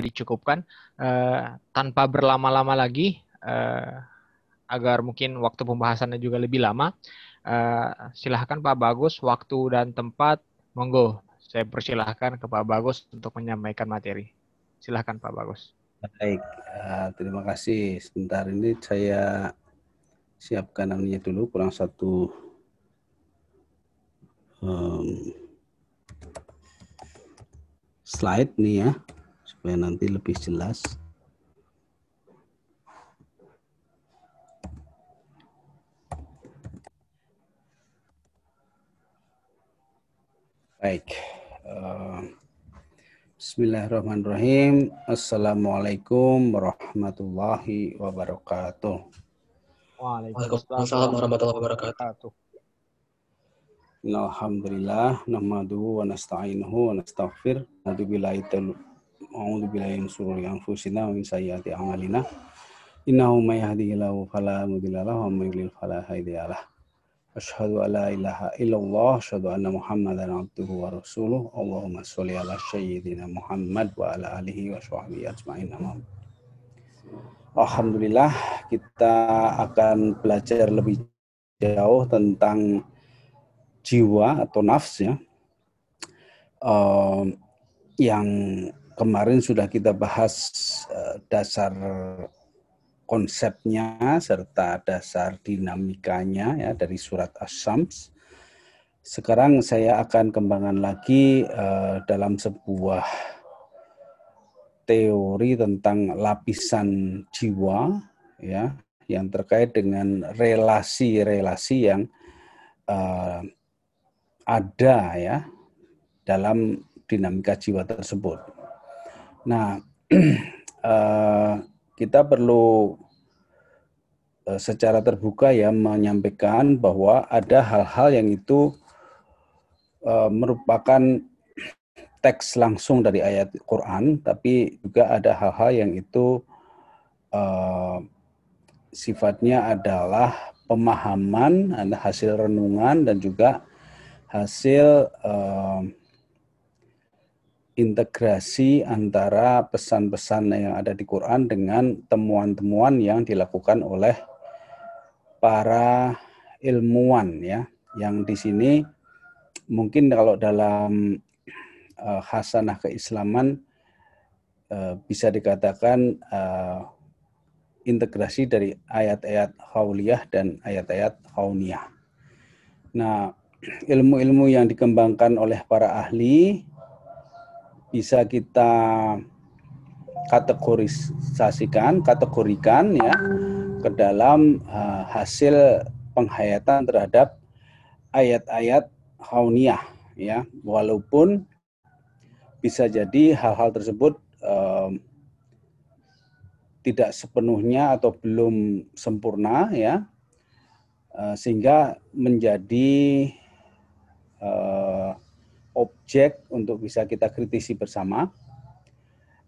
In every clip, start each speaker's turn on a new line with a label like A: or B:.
A: dicukupkan uh, tanpa berlama-lama lagi uh, agar mungkin waktu pembahasannya juga lebih lama. Uh, silahkan Pak Bagus, waktu dan tempat, monggo. Saya persilahkan ke Pak Bagus untuk menyampaikan materi. Silahkan Pak Bagus.
B: Baik, uh, terima kasih. Sebentar ini saya siapkan anunya dulu, kurang satu um, slide nih ya, supaya nanti lebih jelas. Baik. Uh, Bismillahirrahmanirrahim. Assalamualaikum warahmatullahi wabarakatuh.
A: Waalaikumsalam warahmatullahi wabarakatuh.
B: Alhamdulillah, nahmaduhu wa nasta'inuhu wa nastaghfir. A'udzu billahi a'udzu billahi min shururi anfusina wa min sayyiati a'malina. Innahu may yahdihillahu fala mudilla lahu wa may yudlil fala hadiyalah. Asyhadu an la ilaha illallah, asyhadu anna Muhammadan abduhu wa rasuluh. Allahumma sholli ala Muhammad wa ala alihi wa sahbihi ajma'in. Alhamdulillah, kita akan belajar lebih jauh tentang jiwa atau nafs ya. Uh, yang kemarin sudah kita bahas uh, dasar konsepnya serta dasar dinamikanya ya dari surat As-Sams. Sekarang saya akan kembangkan lagi uh, dalam sebuah teori tentang lapisan jiwa ya yang terkait dengan relasi-relasi yang uh, ada ya dalam dinamika jiwa tersebut. Nah, uh, kita perlu eh, secara terbuka ya menyampaikan bahwa ada hal-hal yang itu uh, merupakan teks langsung dari ayat Quran, tapi juga ada hal-hal yang itu uh, sifatnya adalah pemahaman, ada hasil renungan dan juga hasil uh, integrasi antara pesan-pesan yang ada di Quran dengan temuan-temuan yang dilakukan oleh para ilmuwan ya yang di sini mungkin kalau dalam uh, hasanah keislaman uh, bisa dikatakan uh, integrasi dari ayat-ayat hauliyah dan ayat-ayat hauniyah. Nah, ilmu-ilmu yang dikembangkan oleh para ahli bisa kita kategorisasikan, kategorikan ya ke dalam uh, hasil penghayatan terhadap ayat-ayat hauniyah ya. Walaupun bisa jadi hal-hal tersebut um, tidak sepenuhnya atau belum sempurna ya uh, sehingga menjadi uh, objek untuk bisa kita kritisi bersama.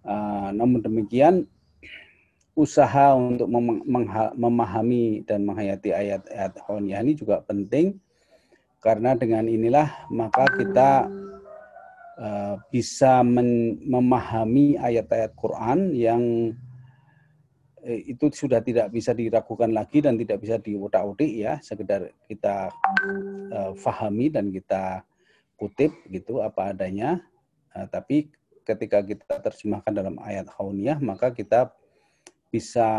B: Uh, namun demikian, usaha untuk memahami dan menghayati ayat-ayat Honiyah ini juga penting karena dengan inilah maka kita uh, bisa memahami ayat-ayat Quran yang eh, itu sudah tidak bisa diragukan lagi dan tidak bisa diutak-utik ya sekedar kita uh, fahami dan kita kutip gitu apa adanya, uh, tapi ketika kita terjemahkan dalam ayat hauniyah maka kita bisa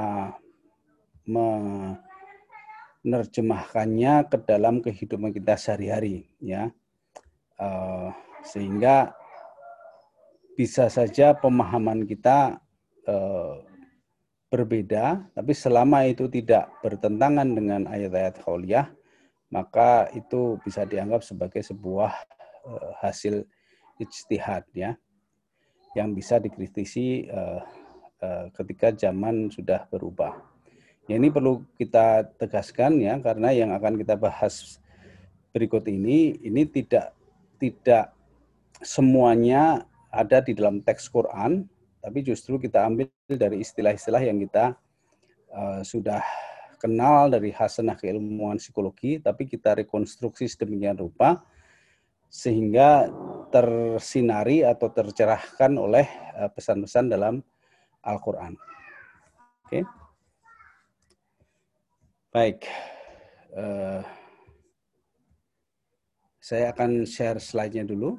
B: menerjemahkannya ke dalam kehidupan kita sehari-hari ya. Uh, sehingga bisa saja pemahaman kita uh, berbeda tapi selama itu tidak bertentangan dengan ayat-ayat hauliyah maka itu bisa dianggap sebagai sebuah uh, hasil ijtihad ya yang bisa dikritisi uh, uh, ketika zaman sudah berubah. Ya, ini perlu kita tegaskan ya karena yang akan kita bahas berikut ini ini tidak tidak semuanya ada di dalam teks Quran, tapi justru kita ambil dari istilah-istilah yang kita uh, sudah kenal dari hasanah keilmuan psikologi, tapi kita rekonstruksi sedemikian rupa sehingga tersinari atau tercerahkan oleh eh, pesan-pesan dalam Al-Quran. Oke. Baik. Uh, saya akan share slide-nya dulu.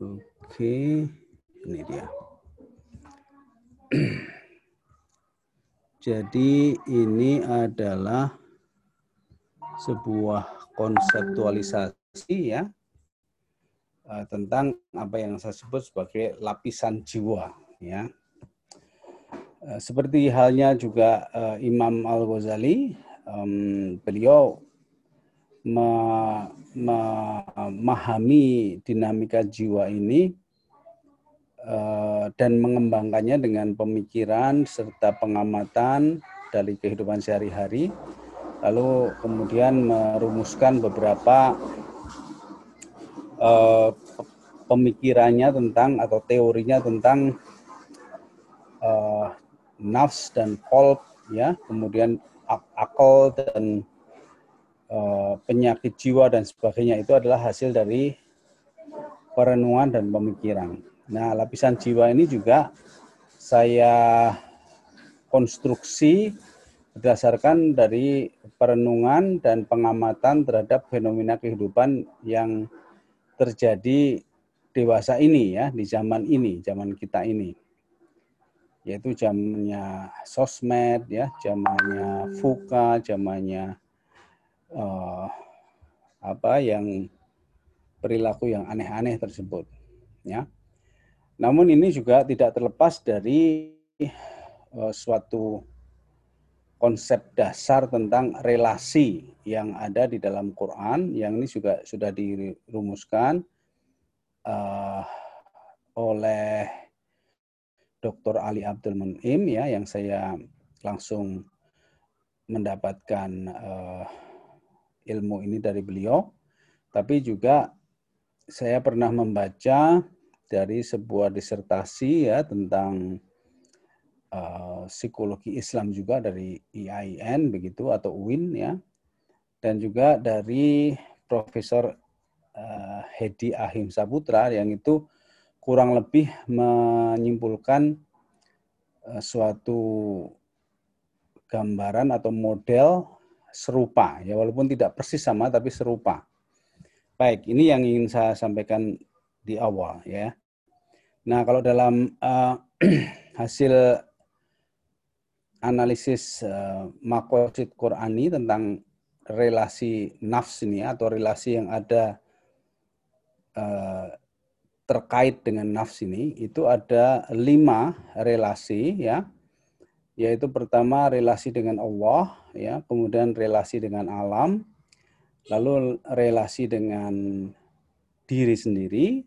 B: Oke, ini dia. Jadi ini adalah sebuah konseptualisasi ya eh, tentang apa yang saya sebut sebagai lapisan jiwa ya. Eh, seperti halnya juga eh, Imam Al Ghazali, beliau memahami dinamika jiwa ini dan mengembangkannya dengan pemikiran serta pengamatan dari kehidupan sehari-hari, lalu kemudian merumuskan beberapa uh, pemikirannya tentang atau teorinya tentang uh, nafs dan kolb, ya, kemudian ak akal dan uh, penyakit jiwa dan sebagainya itu adalah hasil dari perenungan dan pemikiran. Nah, lapisan jiwa ini juga saya konstruksi berdasarkan dari perenungan dan pengamatan terhadap fenomena kehidupan yang terjadi dewasa ini ya di zaman ini, zaman kita ini. Yaitu zamannya sosmed ya, zamannya fuka, zamannya uh, apa yang perilaku yang aneh-aneh tersebut ya. Namun ini juga tidak terlepas dari uh, suatu konsep dasar tentang relasi yang ada di dalam Quran yang ini juga sudah dirumuskan uh, oleh Dr. Ali Abdul Munim ya yang saya langsung mendapatkan uh, ilmu ini dari beliau tapi juga saya pernah membaca dari sebuah disertasi ya tentang uh, psikologi Islam juga dari IAIN begitu atau UIN ya dan juga dari Profesor uh, Hedi Ahim Saputra yang itu kurang lebih menyimpulkan uh, suatu gambaran atau model serupa ya walaupun tidak persis sama tapi serupa. Baik, ini yang ingin saya sampaikan di awal ya. Nah, kalau dalam uh, hasil analisis uh, makosid Qurani tentang relasi nafs ini atau relasi yang ada uh, terkait dengan nafs ini itu ada lima relasi ya. Yaitu pertama relasi dengan Allah ya kemudian relasi dengan alam lalu relasi dengan diri sendiri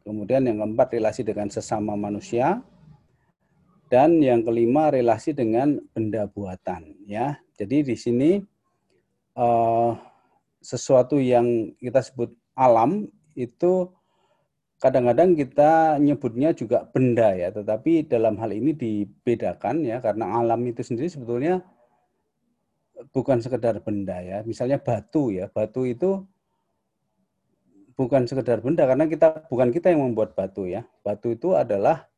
B: Kemudian yang keempat relasi dengan sesama manusia dan yang kelima relasi dengan benda buatan ya. Jadi di sini uh, sesuatu yang kita sebut alam itu kadang-kadang kita nyebutnya juga benda ya, tetapi dalam hal ini dibedakan ya karena alam itu sendiri sebetulnya bukan sekedar benda ya. Misalnya batu ya, batu itu bukan sekedar benda karena kita bukan kita yang membuat batu ya. Batu itu adalah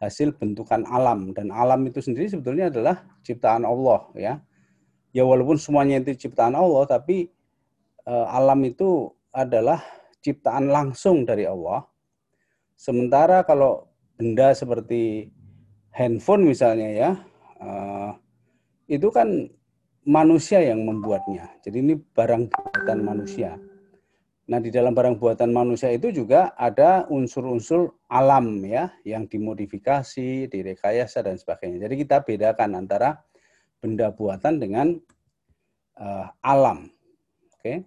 B: hasil bentukan alam dan alam itu sendiri sebetulnya adalah ciptaan Allah ya. Ya walaupun semuanya itu ciptaan Allah tapi e, alam itu adalah ciptaan langsung dari Allah. Sementara kalau benda seperti handphone misalnya ya, e, itu kan manusia yang membuatnya. Jadi ini barang buatan manusia. Nah, di dalam barang buatan manusia itu juga ada unsur-unsur alam ya yang dimodifikasi, direkayasa dan sebagainya. Jadi kita bedakan antara benda buatan dengan uh, alam. Oke.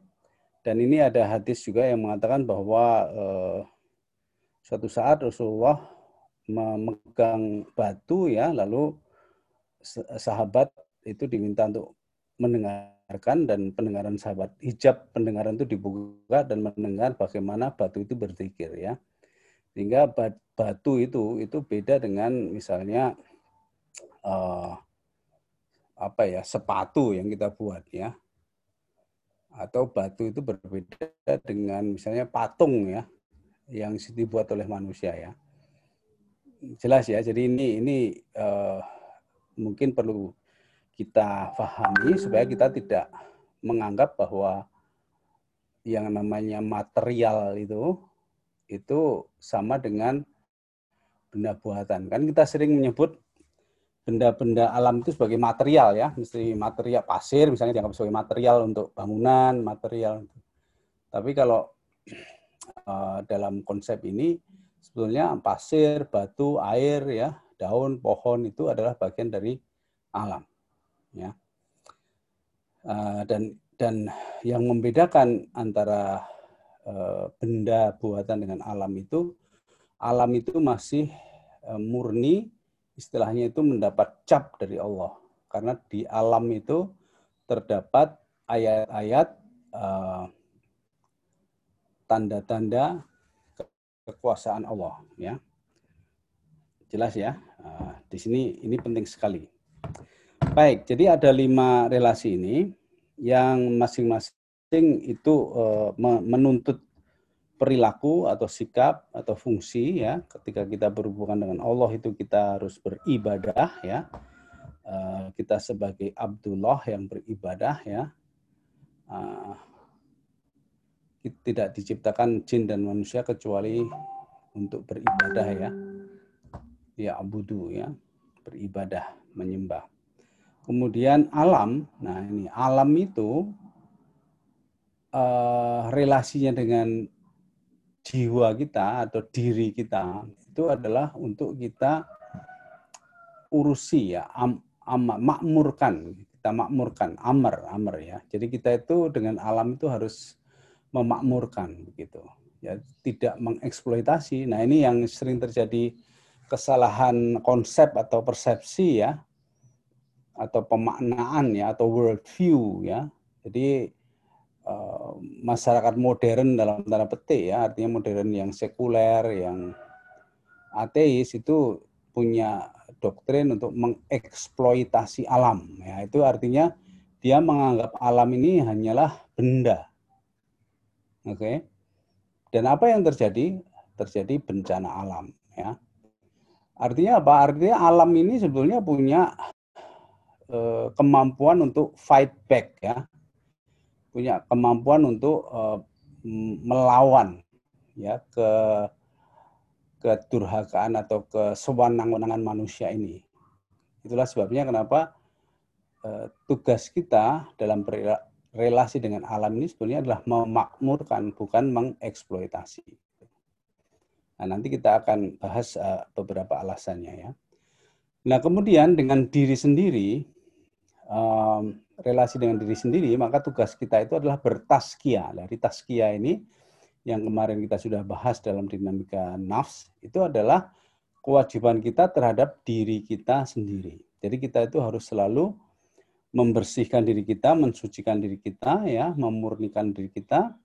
B: Dan ini ada hadis juga yang mengatakan bahwa uh, suatu saat Rasulullah memegang batu ya lalu sahabat itu diminta untuk mendengarkan dan pendengaran sahabat hijab pendengaran itu dibuka dan mendengar bagaimana batu itu berzikir ya. Sehingga batu itu itu beda dengan misalnya uh, apa ya sepatu yang kita buat ya. Atau batu itu berbeda dengan misalnya patung ya yang dibuat oleh manusia ya. Jelas ya. Jadi ini ini uh, mungkin perlu kita pahami supaya kita tidak menganggap bahwa yang namanya material itu itu sama dengan benda buatan. Kan kita sering menyebut benda-benda alam itu sebagai material ya, mesti material pasir misalnya dianggap sebagai material untuk bangunan, material. Tapi kalau uh, dalam konsep ini sebetulnya pasir, batu, air ya, daun, pohon itu adalah bagian dari alam ya. Uh, dan dan yang membedakan antara uh, benda buatan dengan alam itu alam itu masih uh, murni istilahnya itu mendapat cap dari Allah. Karena di alam itu terdapat ayat-ayat uh, tanda-tanda kekuasaan Allah. Ya, jelas ya. Uh, di sini ini penting sekali. Baik, jadi ada lima relasi ini yang masing-masing itu uh, menuntut perilaku atau sikap atau fungsi ya. Ketika kita berhubungan dengan Allah itu kita harus beribadah ya. Uh, kita sebagai Abdullah yang beribadah ya. Uh, tidak diciptakan jin dan manusia kecuali untuk beribadah ya. Ya abudu ya. Beribadah menyembah kemudian alam. Nah ini alam itu uh, relasinya dengan jiwa kita atau diri kita itu adalah untuk kita urusi ya am, am, makmurkan kita makmurkan amar amar ya. Jadi kita itu dengan alam itu harus memakmurkan begitu ya tidak mengeksploitasi. Nah ini yang sering terjadi kesalahan konsep atau persepsi ya atau pemaknaan ya atau world view ya. Jadi Eh, masyarakat modern dalam tanda petik ya artinya modern yang sekuler yang ateis itu punya doktrin untuk mengeksploitasi alam ya. Itu artinya dia menganggap alam ini hanyalah benda. Oke? Okay? dan apa yang terjadi? Terjadi bencana alam ya. Artinya apa? Artinya alam ini sebetulnya punya eh, kemampuan untuk fight back ya punya kemampuan untuk uh, melawan ya ke kedurhakaan atau kesewenang-wenangan manusia ini. Itulah sebabnya kenapa uh, tugas kita dalam relasi dengan alam ini sebenarnya adalah memakmurkan bukan mengeksploitasi. Nah, nanti kita akan bahas beberapa alasannya ya. Nah, kemudian dengan diri sendiri um, relasi dengan diri sendiri, maka tugas kita itu adalah bertaskia. Dari taskia ini yang kemarin kita sudah bahas dalam dinamika nafs, itu adalah kewajiban kita terhadap diri kita sendiri. Jadi kita itu harus selalu membersihkan diri kita, mensucikan diri kita, ya, memurnikan diri kita,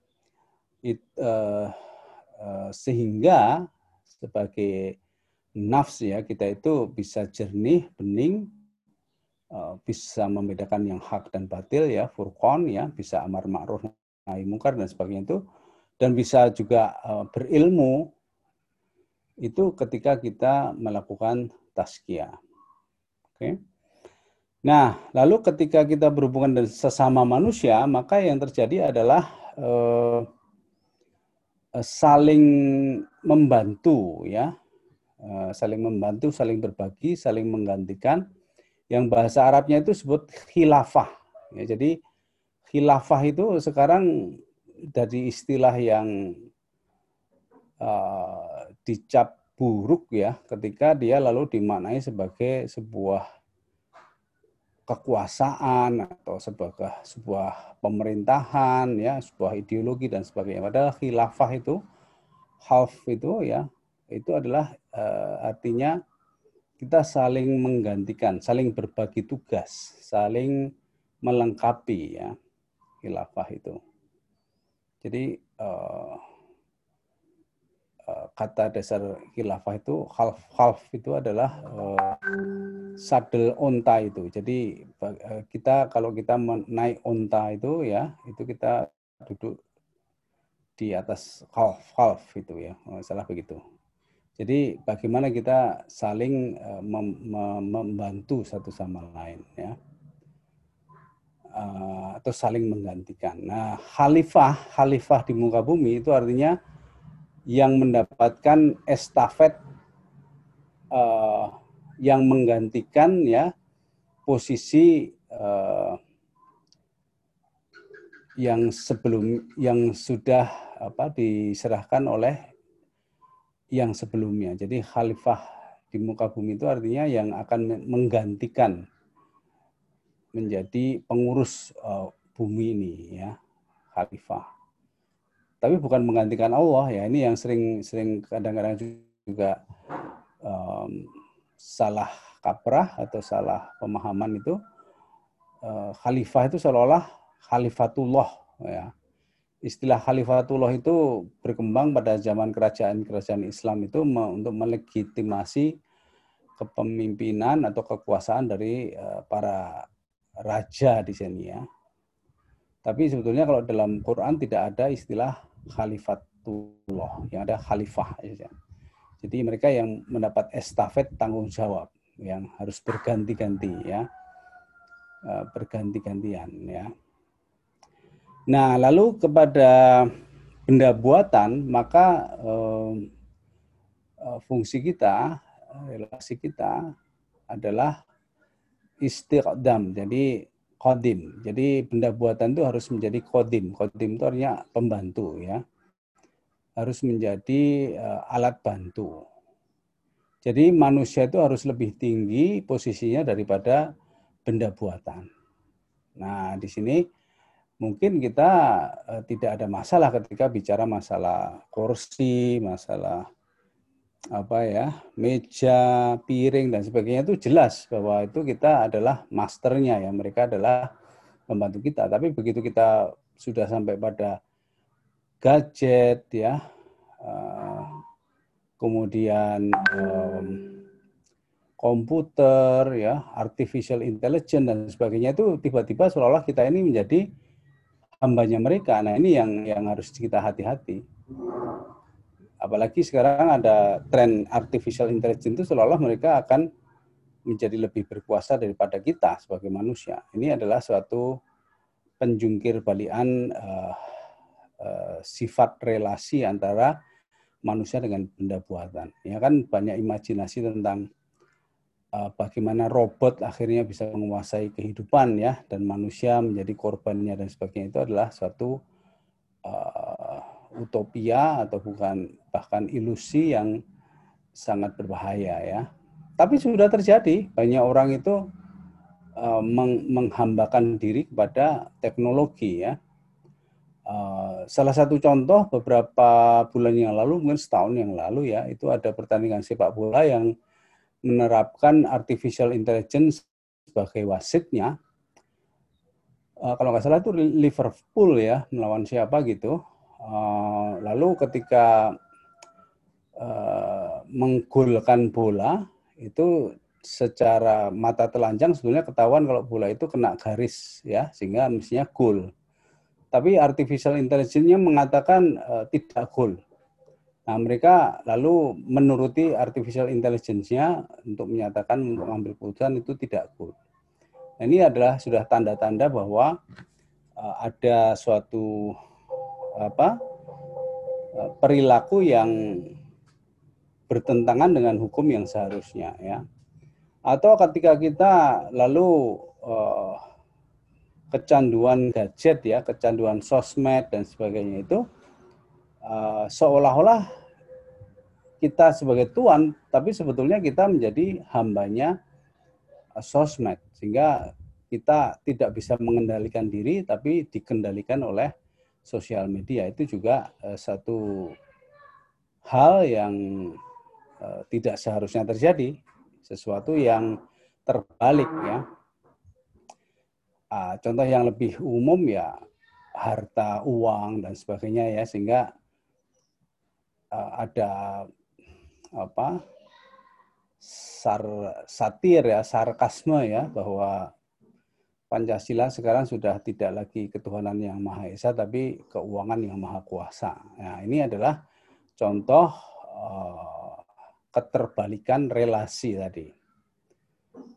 B: it, uh, uh, sehingga sebagai nafs ya kita itu bisa jernih, bening, bisa membedakan yang hak dan batil ya furqon ya bisa amar ma'ruf nahi mungkar dan sebagainya itu dan bisa juga uh, berilmu itu ketika kita melakukan tazkiyah. Oke. Okay. Nah, lalu ketika kita berhubungan dengan sesama manusia, maka yang terjadi adalah uh, saling membantu ya. Uh, saling membantu, saling berbagi, saling menggantikan yang bahasa Arabnya itu disebut khilafah. Ya, jadi khilafah itu sekarang dari istilah yang uh, dicap buruk ya ketika dia lalu dimaknai sebagai sebuah kekuasaan atau sebagai sebuah pemerintahan ya sebuah ideologi dan sebagainya padahal khilafah itu half itu ya itu adalah uh, artinya kita saling menggantikan, saling berbagi tugas, saling melengkapi ya khilafah itu. Jadi uh, uh, kata dasar khilafah itu half half itu adalah uh, sadel onta itu. Jadi kita kalau kita naik onta itu ya, itu kita duduk di atas half half itu ya, salah begitu. Jadi bagaimana kita saling mem membantu satu sama lain ya. Uh, atau saling menggantikan. Nah, khalifah, khalifah di muka bumi itu artinya yang mendapatkan estafet uh, yang menggantikan ya posisi uh, yang sebelum yang sudah apa diserahkan oleh yang sebelumnya. Jadi khalifah di muka bumi itu artinya yang akan menggantikan menjadi pengurus uh, bumi ini ya, khalifah. Tapi bukan menggantikan Allah ya. Ini yang sering sering kadang-kadang juga um, salah kaprah atau salah pemahaman itu uh, khalifah itu seolah-olah khalifatullah ya istilah khalifatullah itu berkembang pada zaman kerajaan-kerajaan Islam itu untuk melegitimasi kepemimpinan atau kekuasaan dari eh, para raja di sini ya. Tapi sebetulnya kalau dalam Quran tidak ada istilah khalifatullah, yang ada khalifah. Jadi mereka yang mendapat estafet tanggung jawab yang harus berganti-ganti ya. Eh, berganti-gantian ya. Nah, lalu kepada benda buatan, maka eh, eh, fungsi kita, relasi kita adalah istiqdam, jadi kodim. Jadi benda buatan itu harus menjadi kodim. Kodim itu artinya pembantu ya. Harus menjadi uh, alat bantu. Jadi manusia itu harus lebih tinggi posisinya daripada benda buatan. Nah, di sini mungkin kita uh, tidak ada masalah ketika bicara masalah kursi, masalah apa ya, meja, piring dan sebagainya itu jelas bahwa itu kita adalah masternya ya, mereka adalah pembantu kita. Tapi begitu kita sudah sampai pada gadget ya, uh, kemudian komputer ya, artificial intelligence dan sebagainya itu tiba-tiba seolah-olah kita ini menjadi hambanya mereka. Nah ini yang yang harus kita hati-hati. Apalagi sekarang ada tren artificial intelligence itu seolah-olah mereka akan menjadi lebih berkuasa daripada kita sebagai manusia. Ini adalah suatu penjungkir balian uh, uh, sifat relasi antara manusia dengan benda buatan. Ya kan banyak imajinasi tentang uh, bagaimana robot akhirnya bisa menguasai kehidupan ya dan manusia menjadi korbannya dan sebagainya itu adalah suatu uh, utopia atau bukan bahkan ilusi yang sangat berbahaya ya. Tapi sudah terjadi banyak orang itu uh, meng menghambakan diri kepada teknologi ya. Uh, salah satu contoh beberapa bulan yang lalu mungkin setahun yang lalu ya itu ada pertandingan sepak bola yang menerapkan artificial intelligence sebagai wasitnya. Uh, kalau nggak salah itu Liverpool ya melawan siapa gitu. Uh, lalu ketika uh, menggolkan bola itu secara mata telanjang sebetulnya ketahuan kalau bola itu kena garis ya sehingga mestinya gol. Tapi artificial intelligence-nya mengatakan uh, tidak gol. Nah, mereka lalu menuruti artificial intelligence-nya untuk menyatakan untuk mengambil keputusan itu tidak good. Nah, ini adalah sudah tanda-tanda bahwa uh, ada suatu apa uh, perilaku yang bertentangan dengan hukum yang seharusnya ya. Atau ketika kita lalu uh, kecanduan gadget ya, kecanduan sosmed dan sebagainya itu uh, seolah-olah kita sebagai tuan, tapi sebetulnya kita menjadi hambanya uh, sosmed. Sehingga kita tidak bisa mengendalikan diri, tapi dikendalikan oleh sosial media. Itu juga uh, satu hal yang uh, tidak seharusnya terjadi. Sesuatu yang terbalik ya. Contoh yang lebih umum ya harta, uang, dan sebagainya ya. Sehingga ada apa sar, satir ya, sarkasme ya bahwa Pancasila sekarang sudah tidak lagi ketuhanan yang Maha Esa, tapi keuangan yang Maha Kuasa. Nah, ini adalah contoh uh, keterbalikan relasi tadi.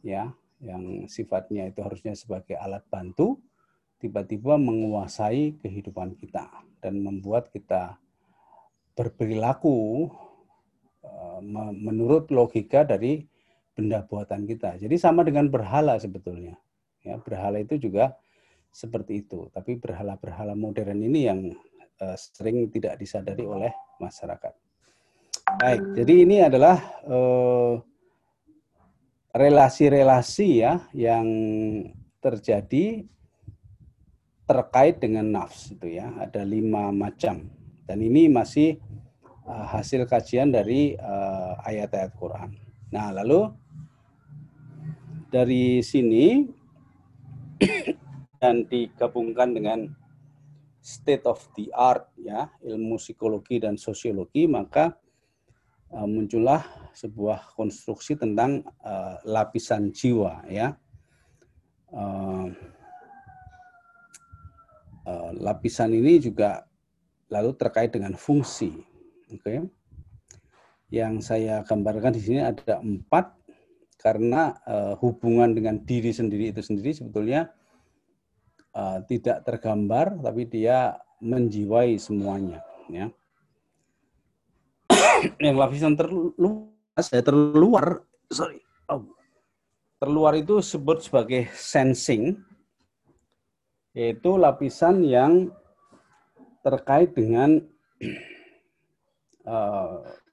B: Ya, yang sifatnya itu harusnya sebagai alat bantu, tiba-tiba menguasai kehidupan kita dan membuat kita berperilaku menurut logika dari benda buatan kita. Jadi sama dengan berhala sebetulnya Ya, berhala itu juga seperti itu. Tapi berhala-berhala modern ini yang uh, sering tidak disadari oleh masyarakat. Baik, jadi ini adalah eh, relasi-relasi ya yang terjadi terkait dengan nafs itu ya. Ada lima macam. Dan ini masih uh, hasil kajian dari ayat-ayat uh, Quran. Nah, lalu dari sini dan digabungkan dengan state of the art ya ilmu psikologi dan sosiologi maka uh, muncullah sebuah konstruksi tentang lapisan jiwa ya lapisan ini juga lalu terkait dengan fungsi oke okay? yang saya gambarkan di sini ada empat karena uh, hubungan dengan diri sendiri itu sendiri sebetulnya uh, tidak tergambar tapi dia menjiwai semuanya ya yang lapisan terluas ya terluar sorry oh, terluar itu sebut sebagai sensing yaitu lapisan yang terkait dengan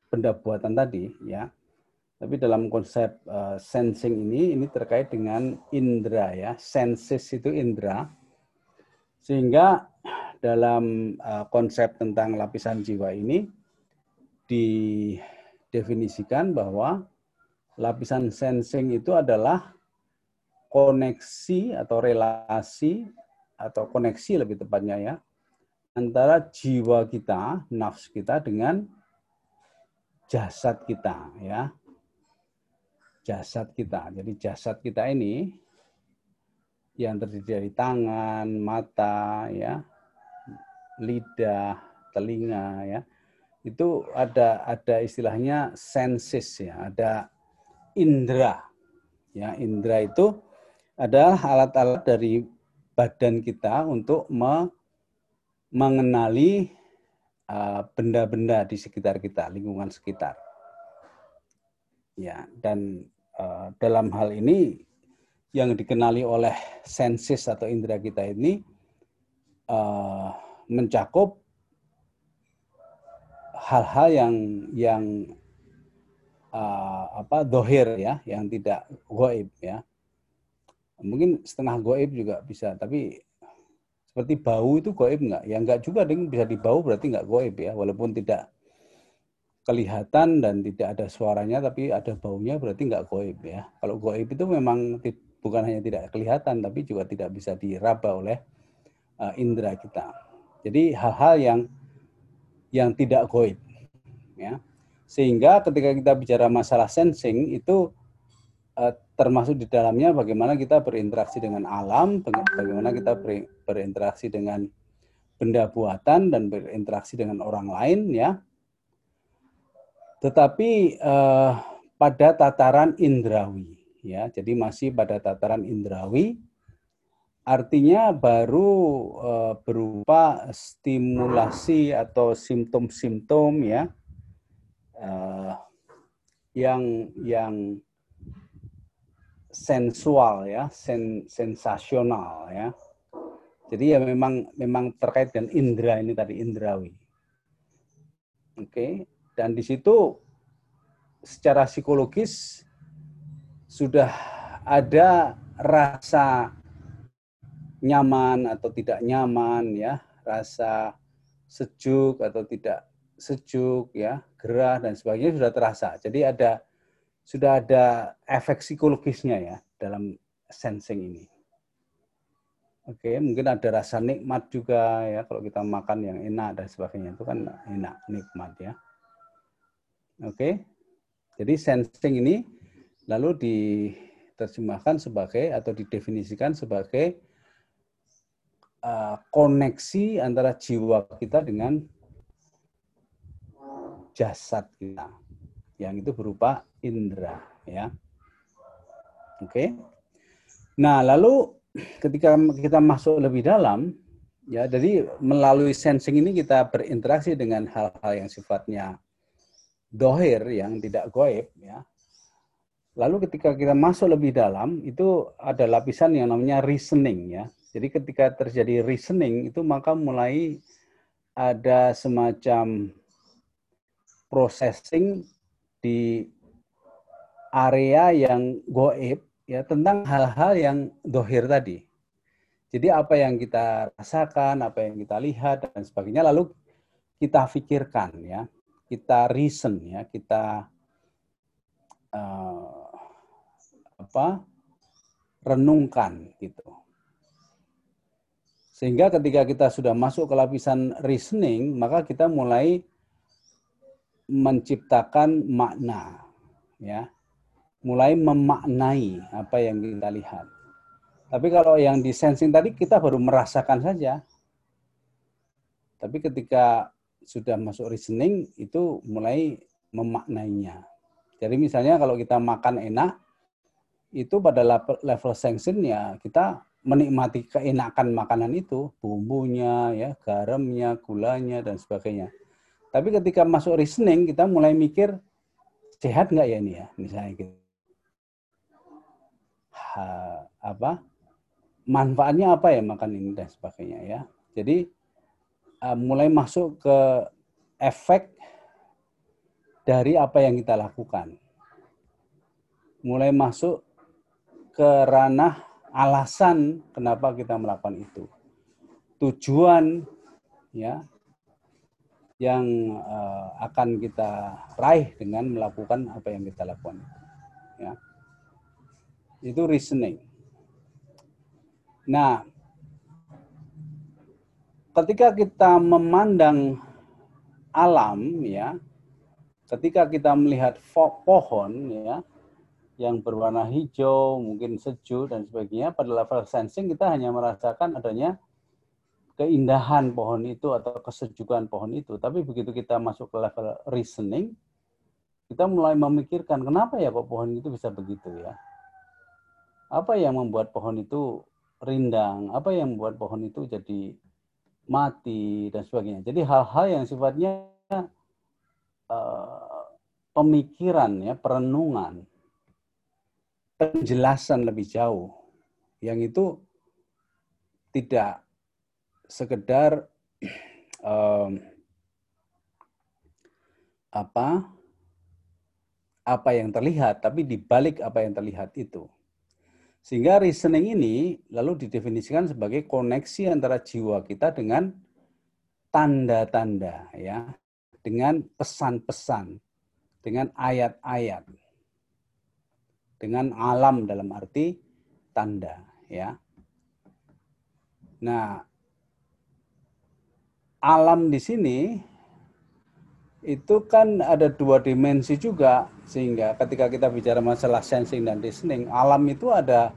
B: benda buatan tadi ya tapi dalam konsep uh, sensing ini, ini terkait dengan indera ya. Senses itu indera. Sehingga dalam uh, konsep tentang lapisan jiwa ini didefinisikan bahwa lapisan sensing itu adalah koneksi atau relasi atau koneksi lebih tepatnya ya antara jiwa kita, nafs kita dengan jasad kita ya jasad kita. Jadi jasad kita ini yang terdiri dari tangan, mata, ya, lidah, telinga, ya, itu ada ada istilahnya senses ya, ada indera. Ya, indera itu adalah alat-alat dari badan kita untuk me mengenali benda-benda uh, di sekitar kita, lingkungan sekitar. Ya, dan Eh, dalam hal ini yang dikenali oleh sensis atau indera kita ini uh, mencakup hal-hal yang yang uh, apa dohir ya, yang tidak goib ya. Mungkin setengah goib juga bisa, tapi seperti bau itu goib enggak? Ya enggak juga, ding bisa dibau berarti enggak goib ya, walaupun tidak kelihatan dan tidak ada suaranya tapi ada baunya berarti nggak goib ya. Kalau goib itu memang bukan hanya tidak kelihatan tapi juga tidak bisa diraba oleh uh, indera kita. Jadi hal-hal yang yang tidak goib ya. Sehingga ketika kita bicara masalah sensing itu uh, termasuk di dalamnya bagaimana kita berinteraksi dengan alam, bagaimana kita berinteraksi dengan benda buatan dan berinteraksi dengan orang lain ya. Tetapi uh, pada tataran indrawi ya. Jadi masih pada tataran indrawi artinya baru uh, berupa stimulasi atau simptom-simptom ya uh, yang yang sensual ya sen, sensasional ya jadi ya memang memang terkait dengan indera ini tadi indrawi oke okay. Dan di situ secara psikologis sudah ada rasa nyaman atau tidak nyaman ya, rasa sejuk atau tidak sejuk ya, gerah dan sebagainya sudah terasa. Jadi ada sudah ada efek psikologisnya ya dalam sensing ini. Oke, mungkin ada rasa nikmat juga ya kalau kita makan yang enak dan sebagainya itu kan enak, nikmat ya. Oke. Jadi sensing ini lalu diterjemahkan sebagai atau didefinisikan sebagai uh, koneksi antara jiwa kita dengan jasad kita yang itu berupa indera ya oke okay? nah lalu ketika kita masuk lebih dalam ya jadi melalui sensing ini kita berinteraksi dengan hal-hal yang sifatnya dohir yang tidak goib ya Lalu ketika kita masuk lebih dalam, itu ada lapisan yang namanya reasoning ya. Jadi ketika terjadi reasoning itu maka mulai ada semacam processing di area yang goib ya tentang hal-hal yang dohir tadi. Jadi apa yang kita rasakan, apa yang kita lihat dan sebagainya, lalu kita pikirkan ya, kita reason ya, kita uh, apa renungkan gitu. Sehingga ketika kita sudah masuk ke lapisan reasoning, maka kita mulai menciptakan makna, ya, mulai memaknai apa yang kita lihat. Tapi kalau yang di sensing tadi kita baru merasakan saja. Tapi ketika sudah masuk reasoning itu mulai memaknainya. Jadi misalnya kalau kita makan enak, itu pada level sanction ya kita menikmati keenakan makanan itu, bumbunya, ya, garamnya, gulanya dan sebagainya. Tapi ketika masuk reasoning kita mulai mikir sehat nggak ya ini ya, misalnya gitu. Ha, apa manfaatnya apa ya makan ini dan sebagainya ya. Jadi uh, mulai masuk ke efek dari apa yang kita lakukan. Mulai masuk ke ranah alasan kenapa kita melakukan itu. Tujuan ya yang uh, akan kita raih dengan melakukan apa yang kita lakukan. Ya. Itu reasoning. Nah, ketika kita memandang alam ya, ketika kita melihat pohon ya, yang berwarna hijau, mungkin sejuk dan sebagainya, pada level sensing kita hanya merasakan adanya keindahan pohon itu atau kesejukan pohon itu. Tapi begitu kita masuk ke level reasoning, kita mulai memikirkan kenapa ya kok pohon itu bisa begitu ya. Apa yang membuat pohon itu rindang, apa yang membuat pohon itu jadi mati dan sebagainya. Jadi hal-hal yang sifatnya uh, pemikiran ya, perenungan penjelasan lebih jauh yang itu tidak sekedar um, apa apa yang terlihat tapi dibalik apa yang terlihat itu sehingga reasoning ini lalu didefinisikan sebagai koneksi antara jiwa kita dengan tanda-tanda ya dengan pesan-pesan dengan ayat-ayat dengan alam dalam arti tanda ya. Nah, alam di sini itu kan ada dua dimensi juga sehingga ketika kita bicara masalah sensing dan listening, alam itu ada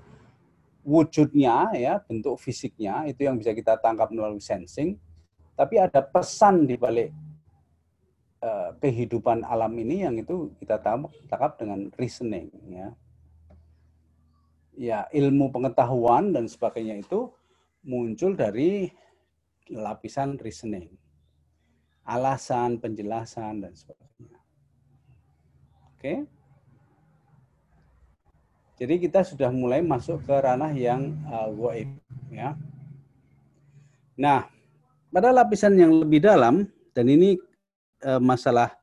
B: wujudnya ya, bentuk fisiknya itu yang bisa kita tangkap melalui sensing, tapi ada pesan di balik uh, kehidupan alam ini yang itu kita tangkap dengan reasoning ya. Ya ilmu pengetahuan dan sebagainya itu muncul dari lapisan reasoning. Alasan, penjelasan dan sebagainya. Oke. Jadi kita sudah mulai masuk ke ranah yang uh, ya. Nah, pada lapisan yang lebih dalam dan ini uh, masalah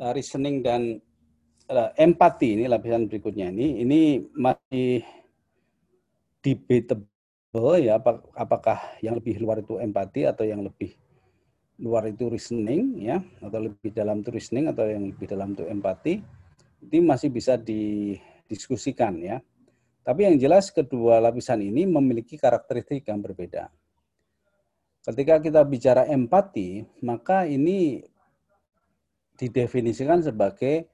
B: uh, reasoning dan uh, empati ini lapisan berikutnya ini ini masih debatable ya apakah yang lebih luar itu empati atau yang lebih luar itu reasoning ya atau lebih dalam itu reasoning atau yang lebih dalam itu empati ini masih bisa didiskusikan ya. Tapi yang jelas kedua lapisan ini memiliki karakteristik yang berbeda. Ketika kita bicara empati, maka ini didefinisikan sebagai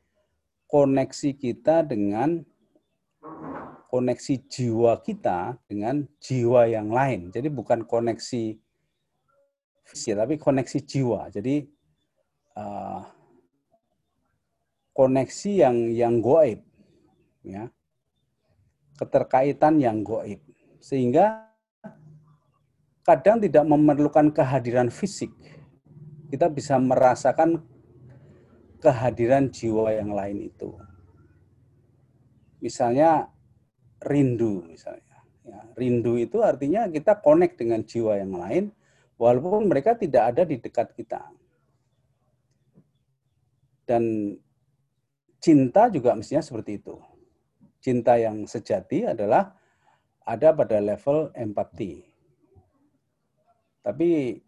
B: koneksi kita dengan koneksi jiwa kita dengan jiwa yang lain. Jadi bukan koneksi fisik, tapi koneksi jiwa. Jadi uh, koneksi yang yang goib, ya, keterkaitan yang goib, sehingga kadang tidak memerlukan kehadiran fisik. Kita bisa merasakan kehadiran jiwa yang lain itu. Misalnya rindu misalnya. Ya, rindu itu artinya kita connect dengan jiwa yang lain walaupun mereka tidak ada di dekat kita. Dan cinta juga mestinya seperti itu. Cinta yang sejati adalah ada pada level empati. Tapi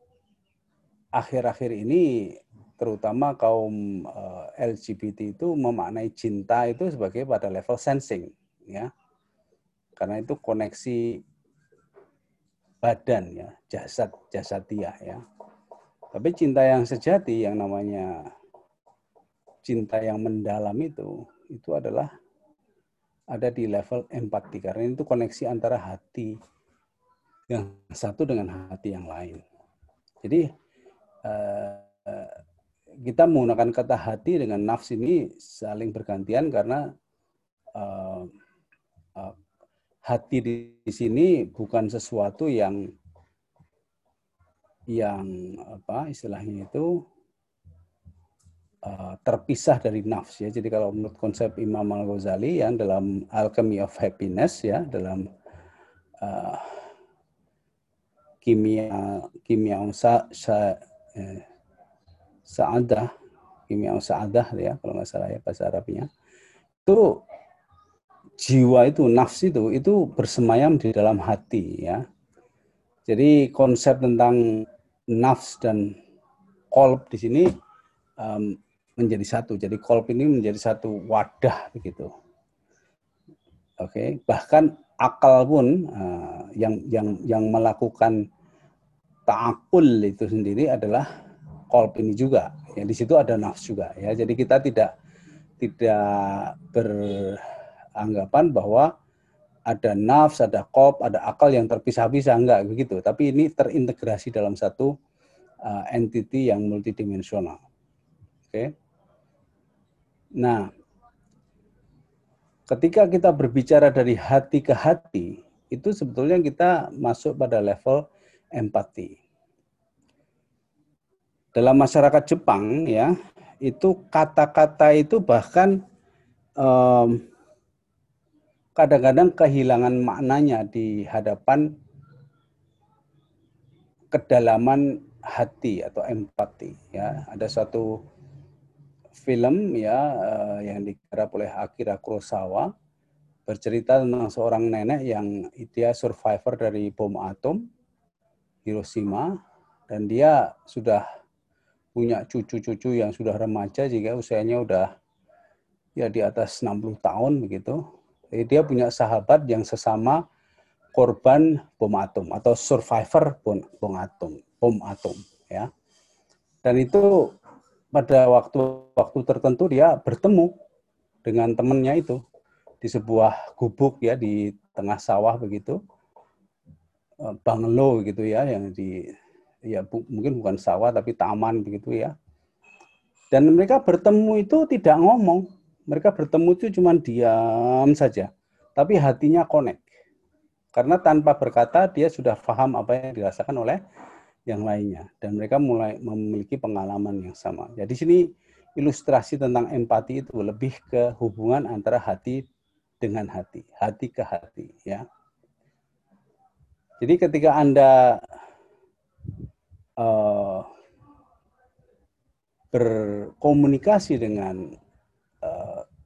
B: akhir-akhir ini terutama kaum eh, LGBT itu memaknai cinta itu sebagai pada level sensing, ya. Karena itu koneksi badan ya, jasad jasadiah ya. Tapi cinta yang sejati yang namanya cinta yang mendalam itu itu adalah ada di level empati karena itu koneksi antara hati yang satu dengan hati yang lain. Jadi eh, kita menggunakan kata hati dengan nafs ini saling bergantian karena eh, eh, hati di sini bukan sesuatu yang yang apa istilahnya itu uh, terpisah dari nafs ya. Jadi kalau menurut konsep Imam Al Ghazali yang dalam Alchemy of Happiness ya dalam uh, kimia kimia sa, sa eh, saadah kimia saadah ya kalau nggak salah ya bahasa Arabnya itu jiwa itu nafs itu itu bersemayam di dalam hati ya jadi konsep tentang nafs dan kolb di sini um, menjadi satu. Jadi kolb ini menjadi satu wadah begitu. Oke, okay. bahkan akal pun uh, yang yang yang melakukan takul itu sendiri adalah kolb ini juga. Ya di situ ada nafs juga ya. Jadi kita tidak tidak beranggapan bahwa ada nafs, ada kolb, ada akal yang terpisah-pisah enggak begitu. Tapi ini terintegrasi dalam satu uh, entity yang multidimensional. Oke. Okay. Nah, ketika kita berbicara dari hati ke hati, itu sebetulnya kita masuk pada level empati. Dalam masyarakat Jepang ya, itu kata-kata itu bahkan kadang kadang-kadang kehilangan maknanya di hadapan kedalaman hati atau empati ya. Ada suatu film ya uh, yang digarap oleh Akira Kurosawa bercerita tentang seorang nenek yang dia survivor dari bom atom Hiroshima dan dia sudah punya cucu-cucu yang sudah remaja jika usianya udah ya di atas 60 tahun begitu. Jadi dia punya sahabat yang sesama korban bom atom atau survivor bom, bom atom, bom atom ya. Dan itu pada waktu-waktu tertentu dia bertemu dengan temannya itu di sebuah gubuk ya di tengah sawah begitu. Eh, banglo gitu ya yang di ya bu, mungkin bukan sawah tapi taman begitu ya. Dan mereka bertemu itu tidak ngomong mereka bertemu itu cuma diam saja tapi hatinya connect karena tanpa berkata dia sudah paham apa yang dirasakan oleh yang lainnya dan mereka mulai memiliki pengalaman yang sama. Jadi ya, sini ilustrasi tentang empati itu lebih ke hubungan antara hati dengan hati, hati ke hati ya. Jadi ketika Anda uh, berkomunikasi dengan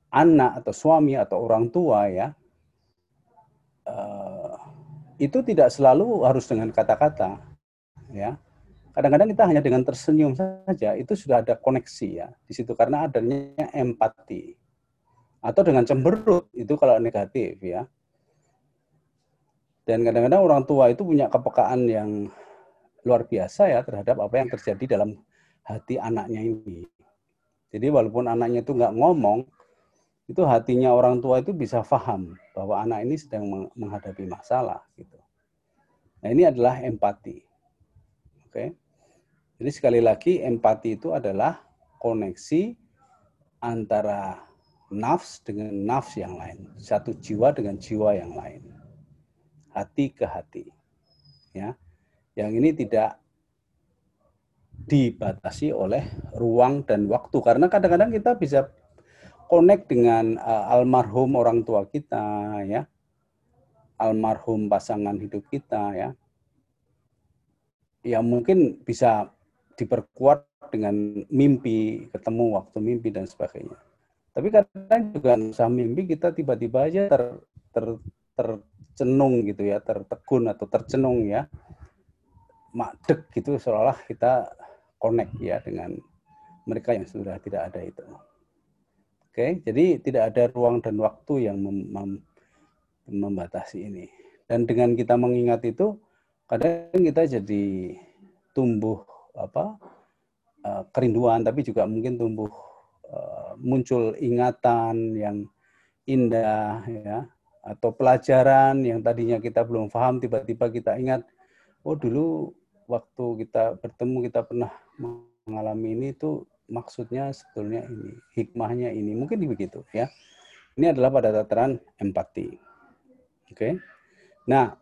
B: anak atau suami atau orang tua ya, uh, itu tidak selalu harus dengan kata-kata ya. Kadang-kadang kita hanya dengan tersenyum saja itu sudah ada koneksi ya di situ. Karena adanya empati atau dengan cemberut itu kalau negatif ya. Dan kadang-kadang orang tua itu punya kepekaan yang luar biasa ya terhadap apa yang terjadi dalam hati anaknya ini. Jadi walaupun anaknya itu nggak ngomong itu hatinya orang tua itu bisa paham bahwa anak ini sedang menghadapi masalah gitu. Nah, ini adalah empati. Oke. Jadi sekali lagi empati itu adalah koneksi antara nafs dengan nafs yang lain, satu jiwa dengan jiwa yang lain. Hati ke hati. Ya. Yang ini tidak dibatasi oleh ruang dan waktu karena kadang-kadang kita bisa connect dengan uh, almarhum orang tua kita ya. Almarhum pasangan hidup kita ya. Yang mungkin bisa diperkuat dengan mimpi ketemu waktu mimpi dan sebagainya. Tapi kadang juga usah mimpi kita tiba-tiba aja ter, ter, tercenung gitu ya tertegun atau tercenung ya. Makdek gitu seolah kita connect ya dengan mereka yang sudah tidak ada itu. Oke, jadi tidak ada ruang dan waktu yang mem mem membatasi ini. Dan dengan kita mengingat itu, kadang kita jadi tumbuh apa uh, kerinduan, tapi juga mungkin tumbuh uh, muncul ingatan yang indah, ya, atau pelajaran yang tadinya kita belum paham, tiba-tiba kita ingat, oh dulu waktu kita bertemu kita pernah mengalami ini itu maksudnya sebetulnya ini, hikmahnya ini. Mungkin begitu ya. Ini adalah pada tataran empati. Oke. Okay? Nah,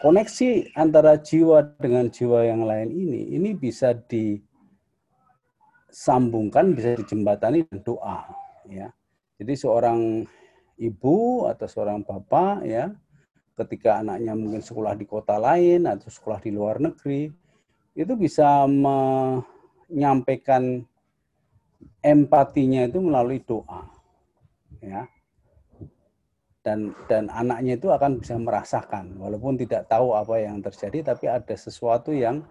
B: koneksi antara jiwa dengan jiwa yang lain ini ini bisa disambungkan, bisa dijembatani dengan doa ya. Jadi seorang ibu atau seorang bapak ya ketika anaknya mungkin sekolah di kota lain atau sekolah di luar negeri itu bisa menyampaikan empatinya itu melalui doa ya. Dan dan anaknya itu akan bisa merasakan walaupun tidak tahu apa yang terjadi tapi ada sesuatu yang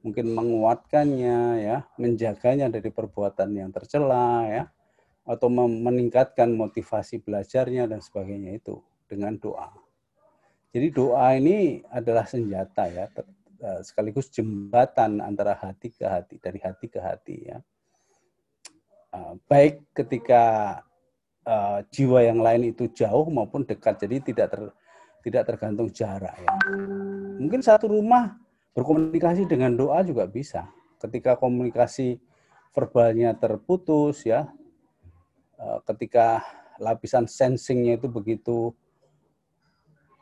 B: mungkin menguatkannya ya menjaganya dari perbuatan yang tercela ya atau meningkatkan motivasi belajarnya dan sebagainya itu dengan doa. Jadi doa ini adalah senjata ya eh, sekaligus jembatan antara hati ke hati dari hati ke hati ya Eh, baik ketika uh, jiwa yang lain itu jauh maupun dekat. Jadi tidak ter, tidak tergantung jarak ya. Mungkin satu rumah berkomunikasi dengan doa juga bisa. Ketika komunikasi verbalnya terputus ya uh, ketika lapisan sensingnya itu begitu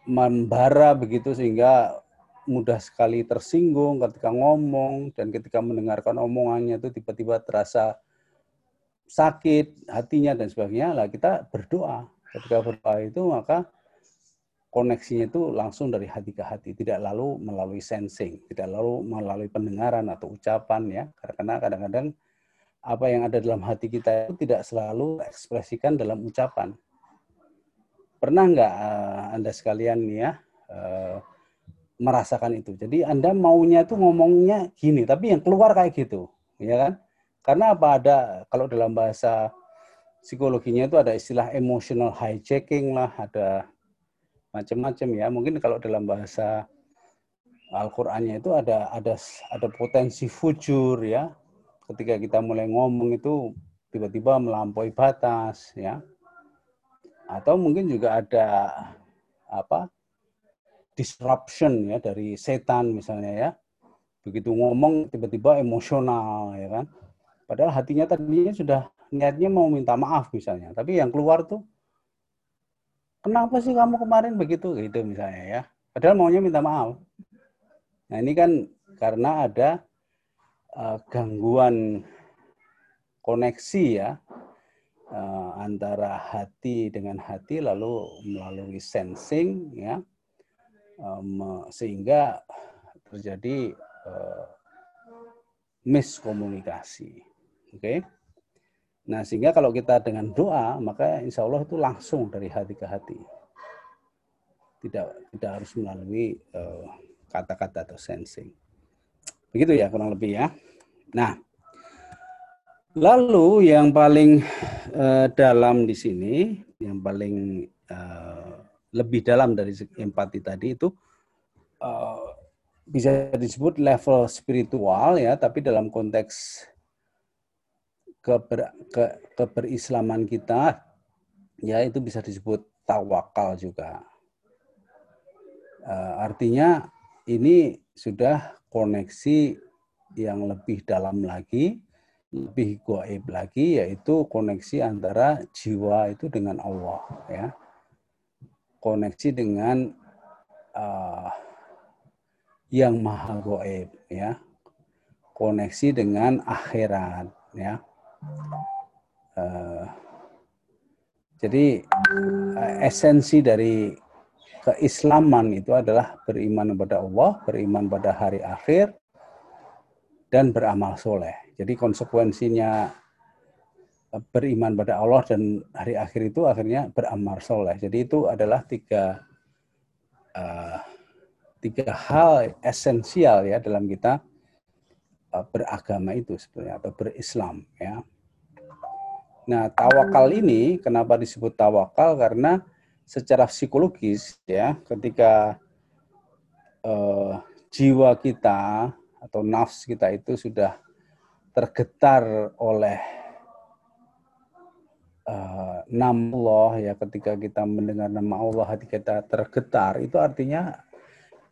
B: membara begitu sehingga mudah sekali tersinggung ketika ngomong dan ketika mendengarkan omongannya itu tiba-tiba terasa sakit hatinya dan sebagainya lah kita berdoa. Ketika berdoa itu maka koneksinya itu langsung dari hati ke hati tidak lalu melalui sensing tidak lalu melalui pendengaran atau ucapan ya. Karena kadang-kadang apa yang ada dalam hati kita itu tidak selalu ekspresikan dalam ucapan. Pernah nggak uh, anda sekalian nih ya uh, merasakan itu? Jadi anda maunya itu ngomongnya gini tapi yang keluar kayak gitu ya kan karena apa ada kalau dalam bahasa psikologinya itu ada istilah emotional hijacking lah, ada macam-macam ya. Mungkin kalau dalam bahasa Al-Qur'annya itu ada ada ada potensi fujur ya. Ketika kita mulai ngomong itu tiba-tiba melampaui batas ya. Atau mungkin juga ada apa? disruption ya dari setan misalnya ya. Begitu ngomong tiba-tiba emosional ya kan Padahal hatinya tadinya sudah niatnya mau minta maaf misalnya, tapi yang keluar tuh kenapa sih kamu kemarin begitu gitu misalnya ya. Padahal maunya minta maaf. Nah ini kan karena ada uh, gangguan koneksi ya uh, antara hati dengan hati lalu melalui sensing ya um, sehingga terjadi uh, miskomunikasi. Oke. Okay? Nah, sehingga kalau kita dengan doa, maka insya Allah itu langsung dari hati ke hati. Tidak tidak harus melalui eh, kata-kata uh, atau sensing. Begitu ya kurang lebih ya. Nah, lalu yang paling uh, dalam di sini, yang paling uh, lebih dalam dari empati tadi itu uh, bisa disebut level spiritual ya, tapi dalam konteks keber, ke, keberislaman kita ya itu bisa disebut tawakal juga. Uh, artinya ini sudah koneksi yang lebih dalam lagi, lebih goib lagi, yaitu koneksi antara jiwa itu dengan Allah, ya. Koneksi dengan uh, yang maha goib, ya. Koneksi dengan akhirat, ya. Uh, jadi uh, esensi dari keislaman itu adalah beriman kepada Allah, beriman pada hari akhir, dan beramal soleh. Jadi konsekuensinya eh, beriman pada Allah dan hari akhir itu akhirnya beramal soleh. Jadi itu adalah tiga uh, tiga hal esensial ya dalam kita beragama itu sebenarnya atau berislam ya. Nah tawakal ini kenapa disebut tawakal karena secara psikologis ya ketika uh, jiwa kita atau nafs kita itu sudah tergetar oleh uh, nama Allah ya ketika kita mendengar nama Allah hati kita tergetar itu artinya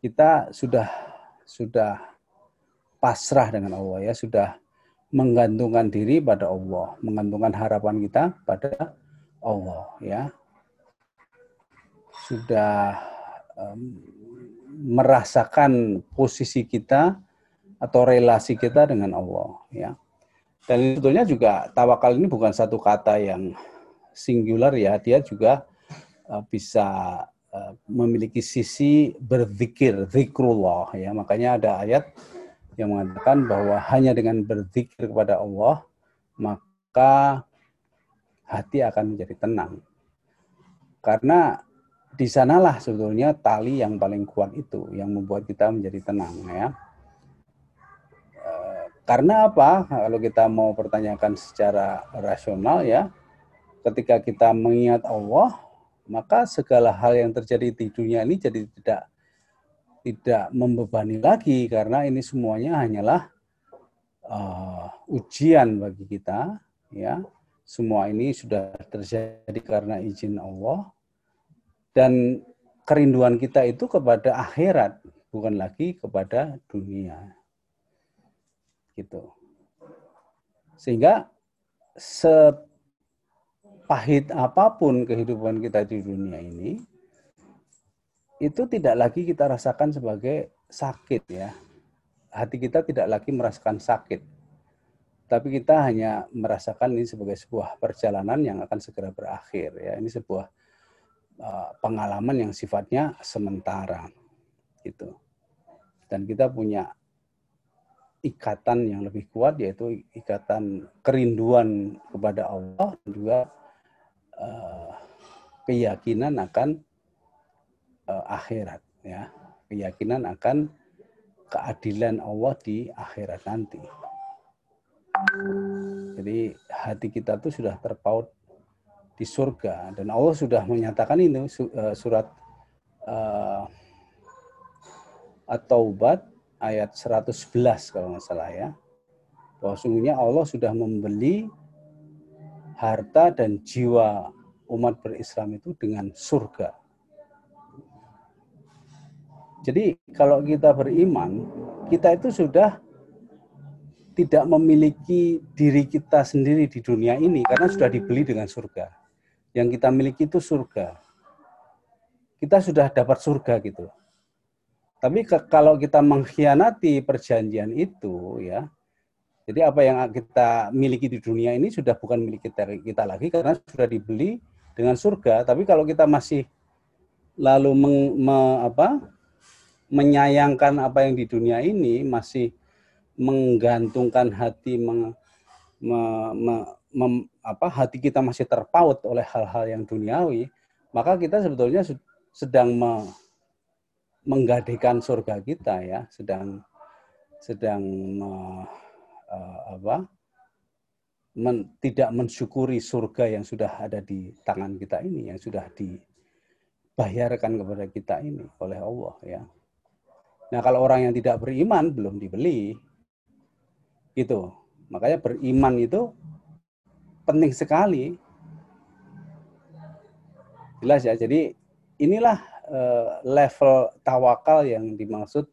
B: kita sudah sudah pasrah dengan Allah ya sudah menggantungkan diri pada Allah menggantungkan harapan kita pada Allah ya sudah um, merasakan posisi kita atau relasi kita dengan Allah ya. Dan sebetulnya juga tawakal ini bukan satu kata yang singular ya, dia juga uh, bisa uh, memiliki sisi berzikir, zikrullah ya. Makanya ada ayat yang mengatakan bahwa hanya dengan berzikir kepada Allah maka hati akan menjadi tenang. Karena di sanalah sebetulnya tali yang paling kuat itu yang membuat kita menjadi tenang ya. E, karena apa? Kalau kita mau pertanyakan secara rasional ya, ketika kita mengingat Allah, maka segala hal yang terjadi di dunia ini jadi tidak tidak membebani lagi karena ini semuanya hanyalah uh, ujian bagi kita ya. Semua ini sudah terjadi karena izin Allah dan kerinduan kita itu kepada akhirat, bukan lagi kepada dunia. Gitu. Sehingga sepahit apa pun kehidupan kita di dunia ini, itu tidak lagi kita rasakan sebagai sakit ya. Hati kita tidak lagi merasakan sakit. Tapi kita hanya merasakan ini sebagai sebuah perjalanan yang akan segera berakhir ya. Ini sebuah Eh, pengalaman yang sifatnya sementara gitu dan kita punya ikatan yang lebih kuat yaitu ikatan kerinduan kepada Allah dan juga uh, keyakinan akan akhirat ya. Keyakinan akan keadilan Allah di akhirat nanti. Jadi hati kita tuh sudah terpaut di surga dan Allah sudah menyatakan ini eh, surat uh, At-Taubat ayat 111 kalau nggak salah ya. Bahwa sungguhnya Allah sudah membeli harta dan jiwa umat berislam itu dengan surga. Jadi kalau kita beriman, kita itu sudah tidak memiliki diri kita sendiri di dunia ini karena sudah dibeli dengan surga yang kita miliki itu surga. Kita sudah dapat surga gitu. Tapi ke, kalau kita mengkhianati perjanjian itu ya, jadi apa yang kita miliki di dunia ini sudah bukan milik kita, kita lagi karena sudah dibeli dengan surga. Tapi kalau kita masih lalu meng, me, apa, menyayangkan apa yang di dunia ini, masih menggantungkan hati, meng, me, me, mem, apa hati kita masih terpaut oleh hal-hal yang duniawi, maka kita sebetulnya sedang me, menggadaikan surga kita ya, sedang sedang me, uh, apa men, tidak mensyukuri surga yang sudah ada di tangan kita ini, yang sudah dibayarkan kepada kita ini oleh Allah ya. Nah kalau orang yang tidak beriman belum dibeli, itu makanya beriman itu penting sekali. Jelas ya. Jadi inilah uh, level tawakal yang dimaksud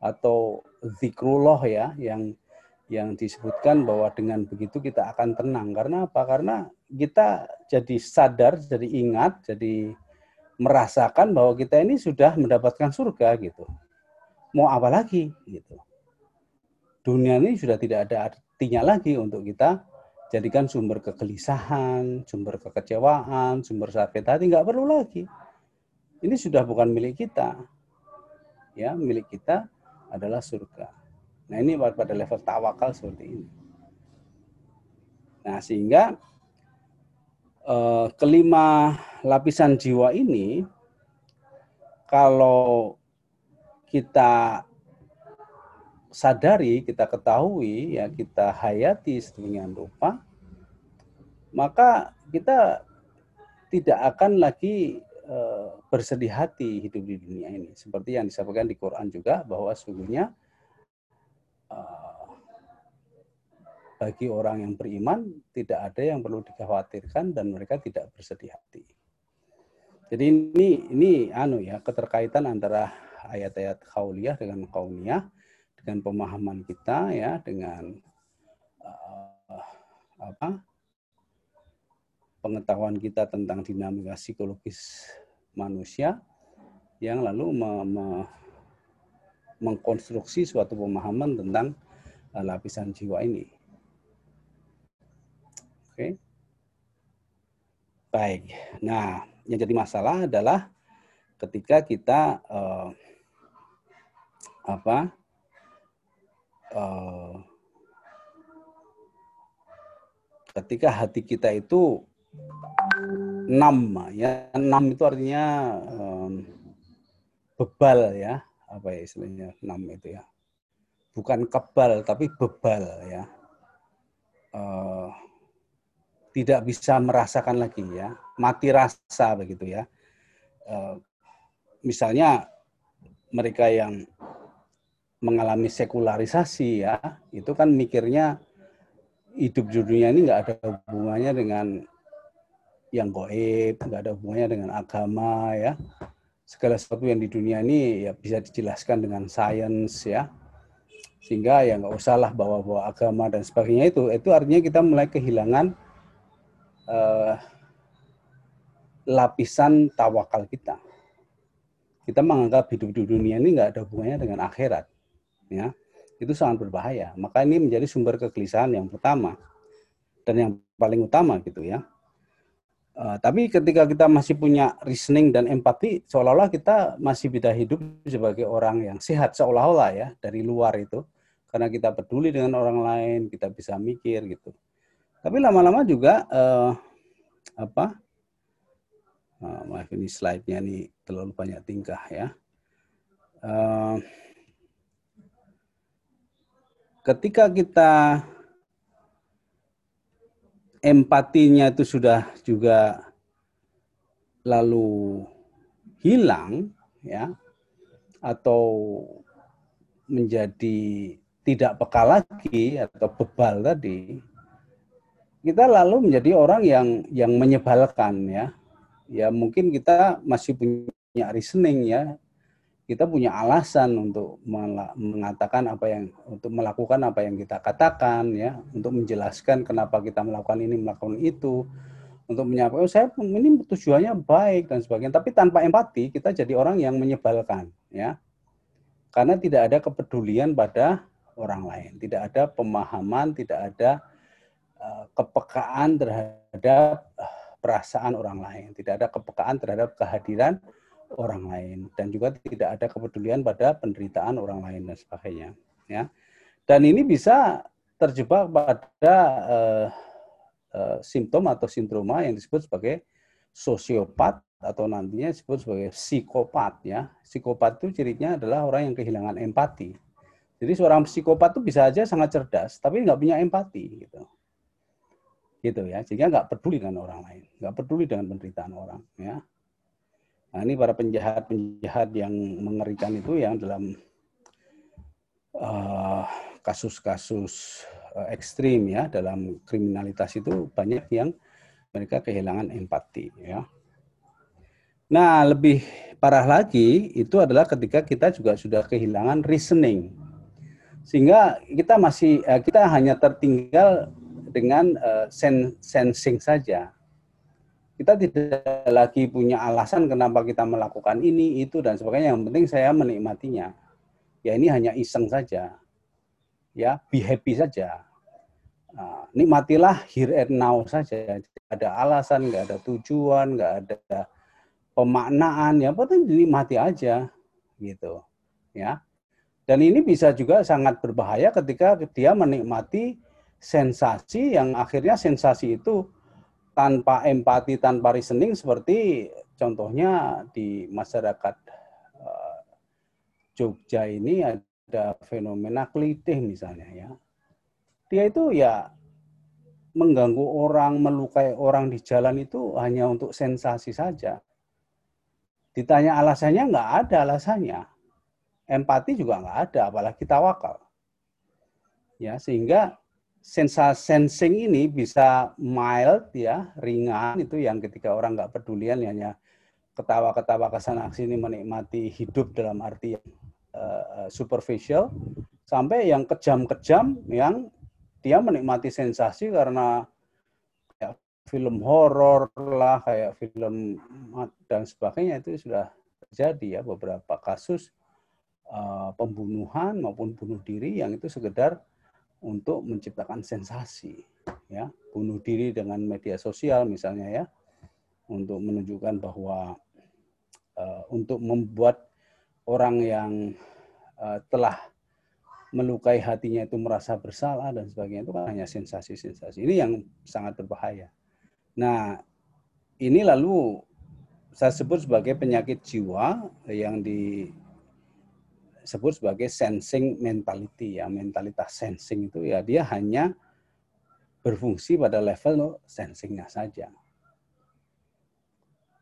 B: atau zikrullah ya yang yang disebutkan bahwa dengan begitu kita akan tenang. Karena apa? Karena kita jadi sadar, jadi ingat, jadi merasakan bahwa kita ini sudah mendapatkan surga gitu. Mau apa lagi gitu. Dunia ini sudah tidak ada artinya lagi untuk kita jadikan sumber kegelisahan, sumber kekecewaan, sumber sakit hati, nggak perlu lagi. Ini sudah bukan milik kita. Ya, milik kita adalah surga. Nah ini pada level tawakal seperti ini. Nah sehingga eh, kelima lapisan jiwa ini kalau kita sadari, kita ketahui, ya kita hayati sedemikian rupa, maka kita tidak akan lagi eh, bersedih hati hidup di dunia ini. Seperti yang disampaikan di Quran juga bahwa sungguhnya Eh, bagi orang yang beriman tidak ada yang perlu dikhawatirkan dan mereka tidak bersedih hati. Jadi ini ini anu ya keterkaitan antara ayat-ayat kauliyah dengan kauniyah dengan pemahaman kita ya dengan uh, apa pengetahuan kita tentang dinamika psikologis manusia yang lalu me, me, mengkonstruksi suatu pemahaman tentang uh, lapisan jiwa ini. Oke. Okay. Baik. Nah, yang jadi masalah adalah ketika kita uh, apa? Uh, ketika hati kita itu enam ya. Enam itu artinya um, bebal ya. Apa ya istilahnya enam itu ya. Bukan kebal tapi bebal ya. Uh, tidak bisa merasakan lagi ya. Mati rasa begitu ya. Uh, misalnya mereka yang mengalami sekularisasi ya itu kan mikirnya hidup di dunia ini nggak ada hubungannya dengan yang goib nggak ada hubungannya dengan agama ya. Segala sesuatu yang di dunia ini ya bisa dijelaskan dengan sains ya. Sehingga ya nggak usahlah bawa-bawa agama dan sebagainya. Itu itu artinya kita mulai kehilangan uh, lapisan tawakal kita. Kita menganggap hidup di dunia ini nggak ada hubungannya dengan akhirat ya itu sangat berbahaya maka ini menjadi sumber kegelisahan yang pertama dan yang paling utama gitu ya Uh, tapi ketika kita masih punya reasoning dan empati, seolah-olah kita masih bisa hidup sebagai orang yang sehat, seolah-olah ya dari luar itu, karena kita peduli dengan orang lain, kita bisa mikir gitu. Tapi lama-lama juga uh, apa? Uh, maaf ini slide-nya ini terlalu banyak tingkah ya. Uh, ketika kita empatinya itu sudah juga lalu hilang ya atau menjadi tidak peka lagi atau bebal tadi kita lalu menjadi orang yang yang menyebalkan ya. Ya mungkin kita masih punya reasoning ya kita punya alasan untuk mengatakan apa yang untuk melakukan apa yang kita katakan ya. Untuk menjelaskan kenapa kita melakukan ini melakukan itu. Untuk menyampaikan oh, saya ini tujuannya baik dan sebagainya. Tapi tanpa empati kita jadi orang yang menyebalkan ya. Karena tidak ada kepedulian pada orang lain. Tidak ada pemahaman tidak ada uh, kepekaan terhadap uh, perasaan orang lain. Tidak ada kepekaan terhadap kehadiran orang lain. Dan juga tidak ada kepedulian pada penderitaan orang lain dan sebagainya ya. Dan ini bisa terjebak pada uh, uh, simptom atau sindroma yang disebut sebagai sosiopat atau nantinya disebut sebagai psikopat ya. Psikopat itu cirinya adalah orang yang kehilangan empati. Jadi seorang psikopat itu bisa aja sangat cerdas tapi nggak punya empati gitu. Gitu ya sehingga nggak peduli dengan orang lain nggak peduli dengan penderitaan orang ya Nah, ini para penjahat-penjahat yang mengerikan itu yang dalam uh, kasus-kasus uh, ekstrim ya dalam kriminalitas itu banyak yang mereka kehilangan empati ya. Nah, lebih parah lagi itu adalah ketika kita juga sudah kehilangan reasoning. Sehingga kita masih eh, kita hanya tertinggal dengan uh, sensing saja. Kita tidak lagi punya alasan kenapa kita melakukan ini, itu, dan sebagainya. Yang penting saya menikmatinya. Ya ini hanya iseng saja. Ya, be happy saja. Nah, nikmatilah here and now saja. Tidak ada alasan, nggak ada tujuan, nggak ada pemaknaan. Ya, penting dinikmati aja. Gitu. Ya. Dan ini bisa juga sangat berbahaya ketika dia menikmati sensasi yang akhirnya sensasi itu tanpa empati, tanpa reasoning seperti contohnya di masyarakat uh, Jogja ini ada fenomena kelitih misalnya ya. Dia itu ya mengganggu orang, melukai orang di jalan itu hanya untuk sensasi saja. Ditanya alasannya nggak ada alasannya. Empati juga nggak ada, apalagi tawakal. Ya, sehingga sensasi sensing ini bisa mild ya, ringan itu yang ketika orang nggak pedulian hanya ketawa-ketawa ke sana sini menikmati hidup dalam arti yang uh, superficial sampai yang kejam-kejam yang dia menikmati sensasi karena kayak film horor lah, kayak film dan sebagainya itu sudah terjadi ya beberapa kasus uh, pembunuhan maupun bunuh diri yang itu sekedar untuk menciptakan sensasi ya. Bunuh diri dengan media sosial misalnya ya. Untuk menunjukkan bahwa uh, untuk membuat orang yang uh, telah melukai hatinya itu merasa bersalah dan sebagainya itu kan hanya sensasi-sensasi. Ini yang sangat berbahaya. Nah ini lalu saya sebut sebagai penyakit jiwa yang di sebut sebagai sensing mentality ya mentalitas sensing itu ya dia hanya berfungsi pada level sensingnya saja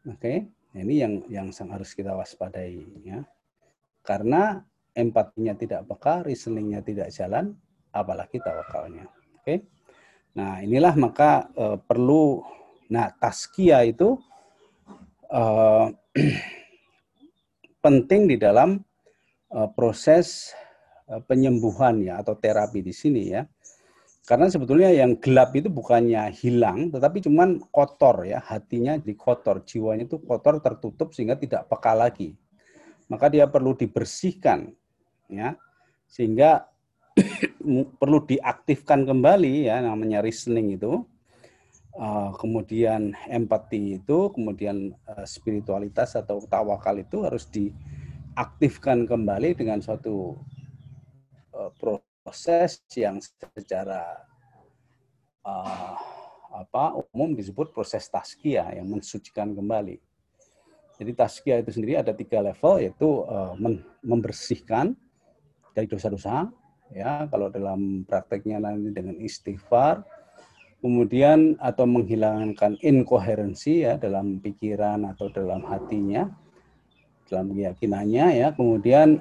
B: oke okay? ini yang yang harus kita waspadai ya karena empatinya tidak peka reasoningnya tidak jalan apalagi tawakalnya oke okay? nah inilah maka uh, perlu nah taskia itu uh, penting di dalam proses eh, penyembuhan ya atau terapi di sini ya. Karena sebetulnya yang gelap itu bukannya hilang, tetapi cuman kotor ya, hatinya di kotor, jiwanya itu kotor tertutup sehingga tidak peka lagi. Maka dia perlu dibersihkan ya, sehingga perlu diaktifkan kembali ya namanya reasoning itu. Uh, kemudian empati itu, kemudian spiritualitas atau tawakal itu harus di aktifkan kembali dengan suatu uh, proses yang secara uh, apa umum disebut proses taskia yang mensucikan kembali. Jadi taskia itu sendiri ada tiga level yaitu uh, membersihkan dari dosa-dosa ya kalau dalam prakteknya nanti dengan istighfar kemudian atau menghilangkan inkoherensi ya dalam pikiran atau dalam hatinya dalam keyakinannya ya kemudian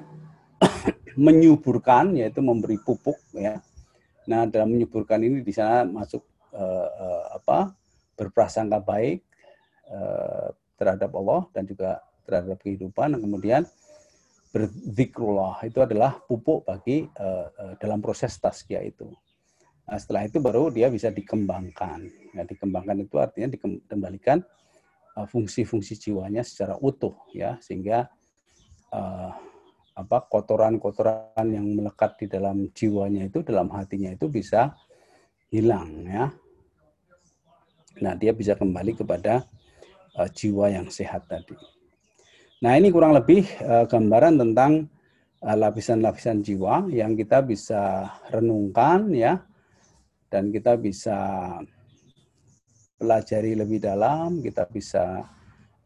B: menyuburkan yaitu memberi pupuk ya nah dalam menyuburkan ini di sana masuk uh, uh, apa berprasangka baik uh, terhadap Allah dan juga terhadap kehidupan dan kemudian berzikrullah itu adalah pupuk bagi uh, uh, dalam proses taskia itu. Nah, setelah itu baru dia bisa dikembangkan. Ya, dikembangkan itu artinya dikembalikan fungsi-fungsi jiwanya secara utuh ya sehingga uh, apa kotoran-kotoran yang melekat di dalam jiwanya itu dalam hatinya itu bisa hilang ya. Nah, dia bisa kembali kepada uh, jiwa yang sehat tadi. Nah, ini kurang lebih uh, gambaran tentang lapisan-lapisan uh, jiwa yang kita bisa renungkan ya dan kita bisa pelajari lebih dalam, kita bisa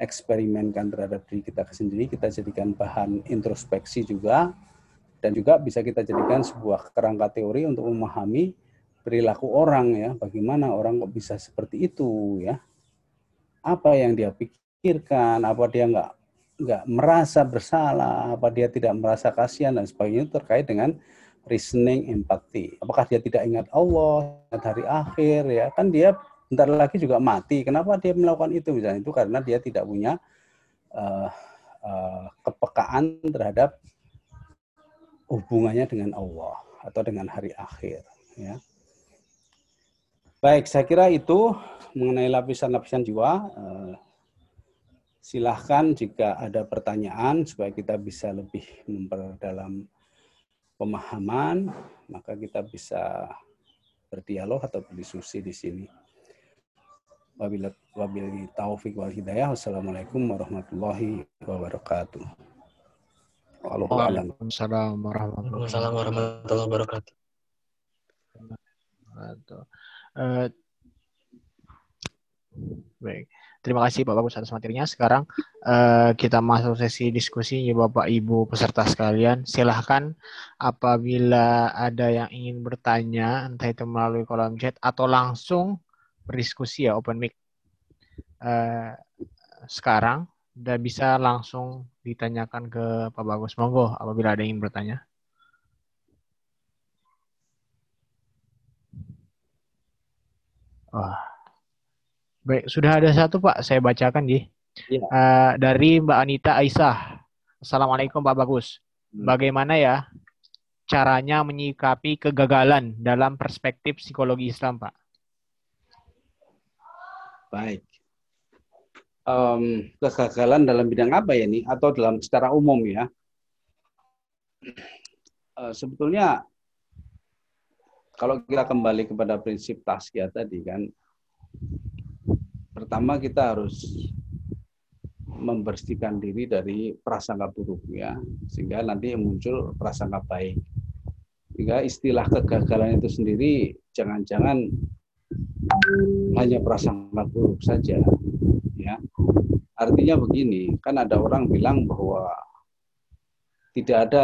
B: eksperimenkan terhadap diri kita sendiri, kita jadikan bahan introspeksi juga, dan juga bisa kita jadikan sebuah kerangka teori untuk memahami perilaku orang ya, bagaimana orang kok bisa seperti itu ya, apa yang dia pikirkan, apa dia nggak nggak merasa bersalah, apa dia tidak merasa kasihan dan sebagainya terkait dengan reasoning empati. Apakah dia tidak ingat Allah, ingat hari akhir ya, kan dia bentar lagi juga mati. Kenapa dia melakukan itu misalnya itu karena dia tidak punya uh, uh, kepekaan terhadap hubungannya dengan Allah atau dengan hari akhir. Ya. Baik, saya kira itu mengenai lapisan-lapisan jiwa. Uh, silahkan jika ada pertanyaan supaya kita bisa lebih memperdalam pemahaman, maka kita bisa berdialog atau berdiskusi di sini. Wabillahi taufik wal hidayah. Wassalamualaikum warahmatullahi wabarakatuh.
A: Waalaikumsalam warahmatullahi wabarakatuh. Uh, baik. Terima kasih Pak Bagus atas materinya. Sekarang uh, kita masuk sesi diskusi ya Bapak Ibu peserta sekalian. Silahkan apabila ada yang ingin bertanya, entah itu melalui kolom chat atau langsung berdiskusi ya open mic. Uh, sekarang udah bisa langsung ditanyakan ke Pak Bagus. Monggo apabila ada yang ingin bertanya. Wah. Baik, sudah ada satu Pak, saya bacakan di ya. uh, dari Mbak Anita Aisyah. Assalamualaikum Pak Bagus. Hmm. Bagaimana ya caranya menyikapi kegagalan dalam perspektif psikologi Islam, Pak?
B: Baik. Um, kegagalan dalam bidang apa ya nih? Atau dalam secara umum ya? Uh, sebetulnya kalau kita kembali kepada prinsip taskia tadi kan pertama kita harus membersihkan diri dari prasangka buruk ya sehingga nanti muncul prasangka baik sehingga istilah kegagalan itu sendiri jangan-jangan hanya prasangka buruk saja ya. Artinya begini kan ada orang bilang bahwa tidak ada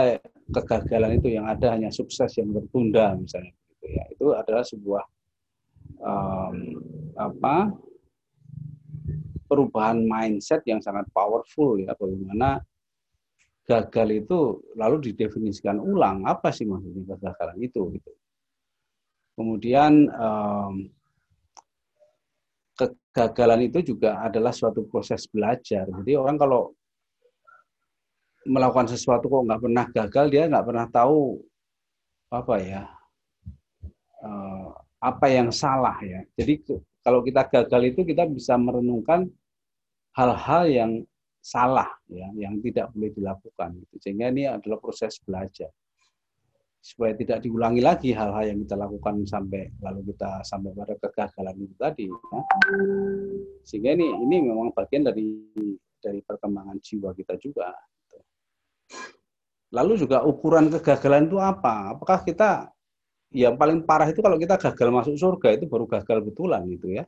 B: kegagalan itu yang ada hanya sukses yang tertunda misalnya gitu ya. Itu adalah sebuah um, apa perubahan mindset yang sangat powerful ya. Bagaimana gagal itu lalu didefinisikan ulang apa sih maksudnya kegagalan itu gitu. Kemudian um, kegagalan itu juga adalah suatu proses belajar. Jadi orang kalau melakukan sesuatu kok nggak pernah gagal dia nggak pernah tahu apa ya uh, apa yang salah ya. Jadi kalau kita gagal itu kita bisa merenungkan hal-hal yang salah ya yang tidak boleh dilakukan gitu. sehingga ini adalah proses belajar supaya tidak diulangi lagi hal-hal yang kita lakukan sampai lalu kita sampai pada kegagalan itu tadi ya. sehingga ini ini memang bagian dari dari perkembangan jiwa kita juga gitu. lalu juga ukuran kegagalan itu apa apakah kita yang paling parah itu kalau kita gagal masuk surga itu baru gagal betulan gitu ya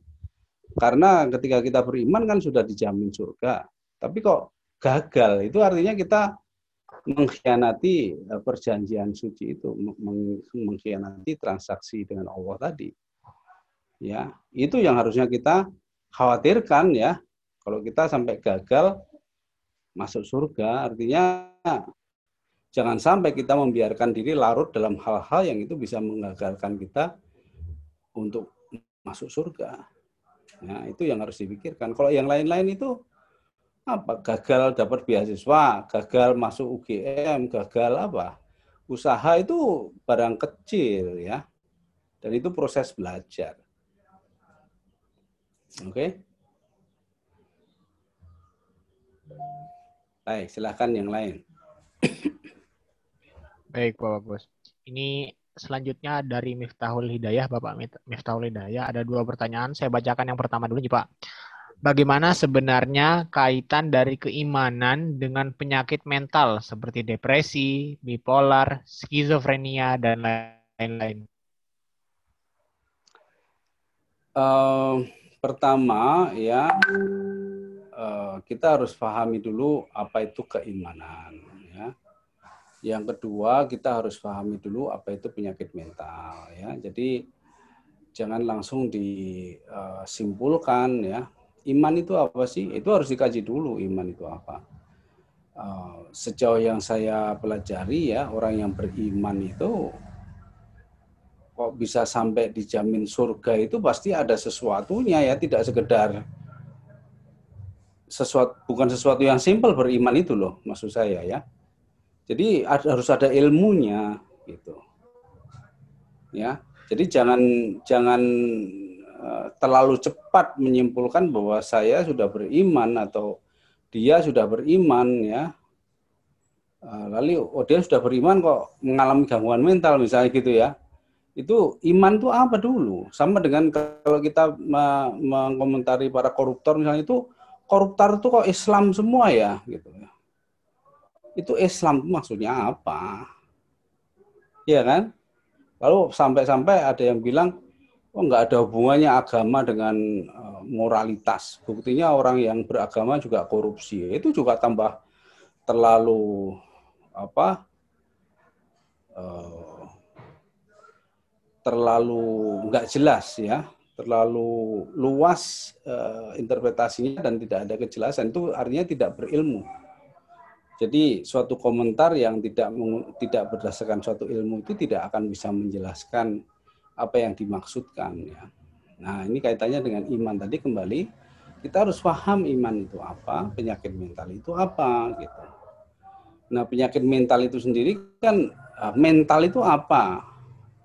B: karena ketika kita beriman kan sudah dijamin surga. Tapi kok gagal itu artinya kita mengkhianati eh, perjanjian suci itu, mengkhianati transaksi dengan Allah tadi. Ya, itu yang harusnya kita khawatirkan ya. Kalau kita sampai gagal masuk surga, artinya jangan sampai kita membiarkan diri larut dalam hal-hal yang itu bisa menggagalkan kita untuk masuk surga. Nah, itu yang harus dipikirkan. Kalau yang lain-lain itu apa? Gagal dapat beasiswa, gagal masuk UGM, gagal apa? Usaha itu barang kecil ya. Dan itu proses belajar. Oke. Okay? Baik, silahkan yang lain.
A: Baik, Bapak Bos. Ini selanjutnya dari Miftahul Hidayah, Bapak Miftahul Hidayah. Ada dua pertanyaan. Saya bacakan yang pertama dulu, Pak. Bagaimana sebenarnya kaitan dari keimanan dengan penyakit mental seperti depresi, bipolar, skizofrenia, dan lain-lain?
B: Uh, pertama, ya uh, kita harus pahami dulu apa itu keimanan. Yang kedua, kita harus pahami dulu apa itu penyakit mental ya. Jadi jangan langsung disimpulkan ya. Iman itu apa sih? Itu harus dikaji dulu iman itu apa. Eh, sejauh yang saya pelajari ya, orang yang beriman itu kok bisa sampai dijamin surga itu pasti ada sesuatunya ya, tidak sekedar sesuatu bukan sesuatu yang simpel beriman itu loh maksud saya ya. Jadi harus ada ilmunya gitu. Ya. Jadi jangan jangan terlalu cepat menyimpulkan bahwa saya sudah beriman atau dia sudah beriman ya. Eh, lalu oh dia sudah beriman kok mengalami gangguan mental misalnya gitu ya. Itu iman itu apa dulu? Sama dengan kalau kita mengomentari para koruptor misalnya itu koruptor itu kok Islam semua ya gitu ya. Itu Islam maksudnya apa? Iya kan? Lalu sampai-sampai ada yang bilang oh nggak ada hubungannya agama dengan uh, moralitas. Buktinya orang yang beragama juga korupsi. Itu juga tambah terlalu apa? Uh, terlalu nggak jelas ya terlalu luas uh, interpretasinya dan tidak ada kejelasan itu artinya tidak berilmu. Jadi suatu komentar yang tidak tidak berdasarkan suatu ilmu itu tidak akan bisa menjelaskan apa yang dimaksudkan ya. Nah, ini kaitannya dengan iman tadi kembali kita harus paham iman itu apa, penyakit mental itu apa gitu. Nah, penyakit mental itu sendiri kan eh, mental itu apa?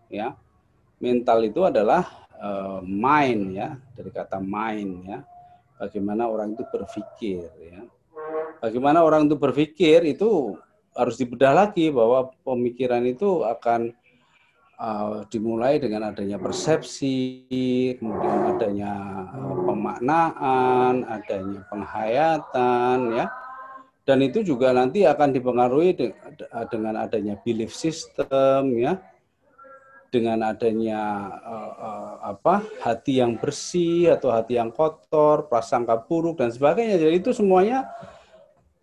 B: Ya. Mental itu adalah uh, mind ya dari kata mind ya bagaimana orang itu berpikir ya bagaimana orang itu berpikir itu harus dibedah lagi bahwa pemikiran itu akan uh, dimulai dengan adanya persepsi kemudian adanya uh, pemaknaan adanya penghayatan ya dan itu juga nanti akan dipengaruhi dengan adanya belief system ya dengan adanya uh, uh, apa hati yang bersih atau hati yang kotor, prasangka buruk dan sebagainya. Jadi itu semuanya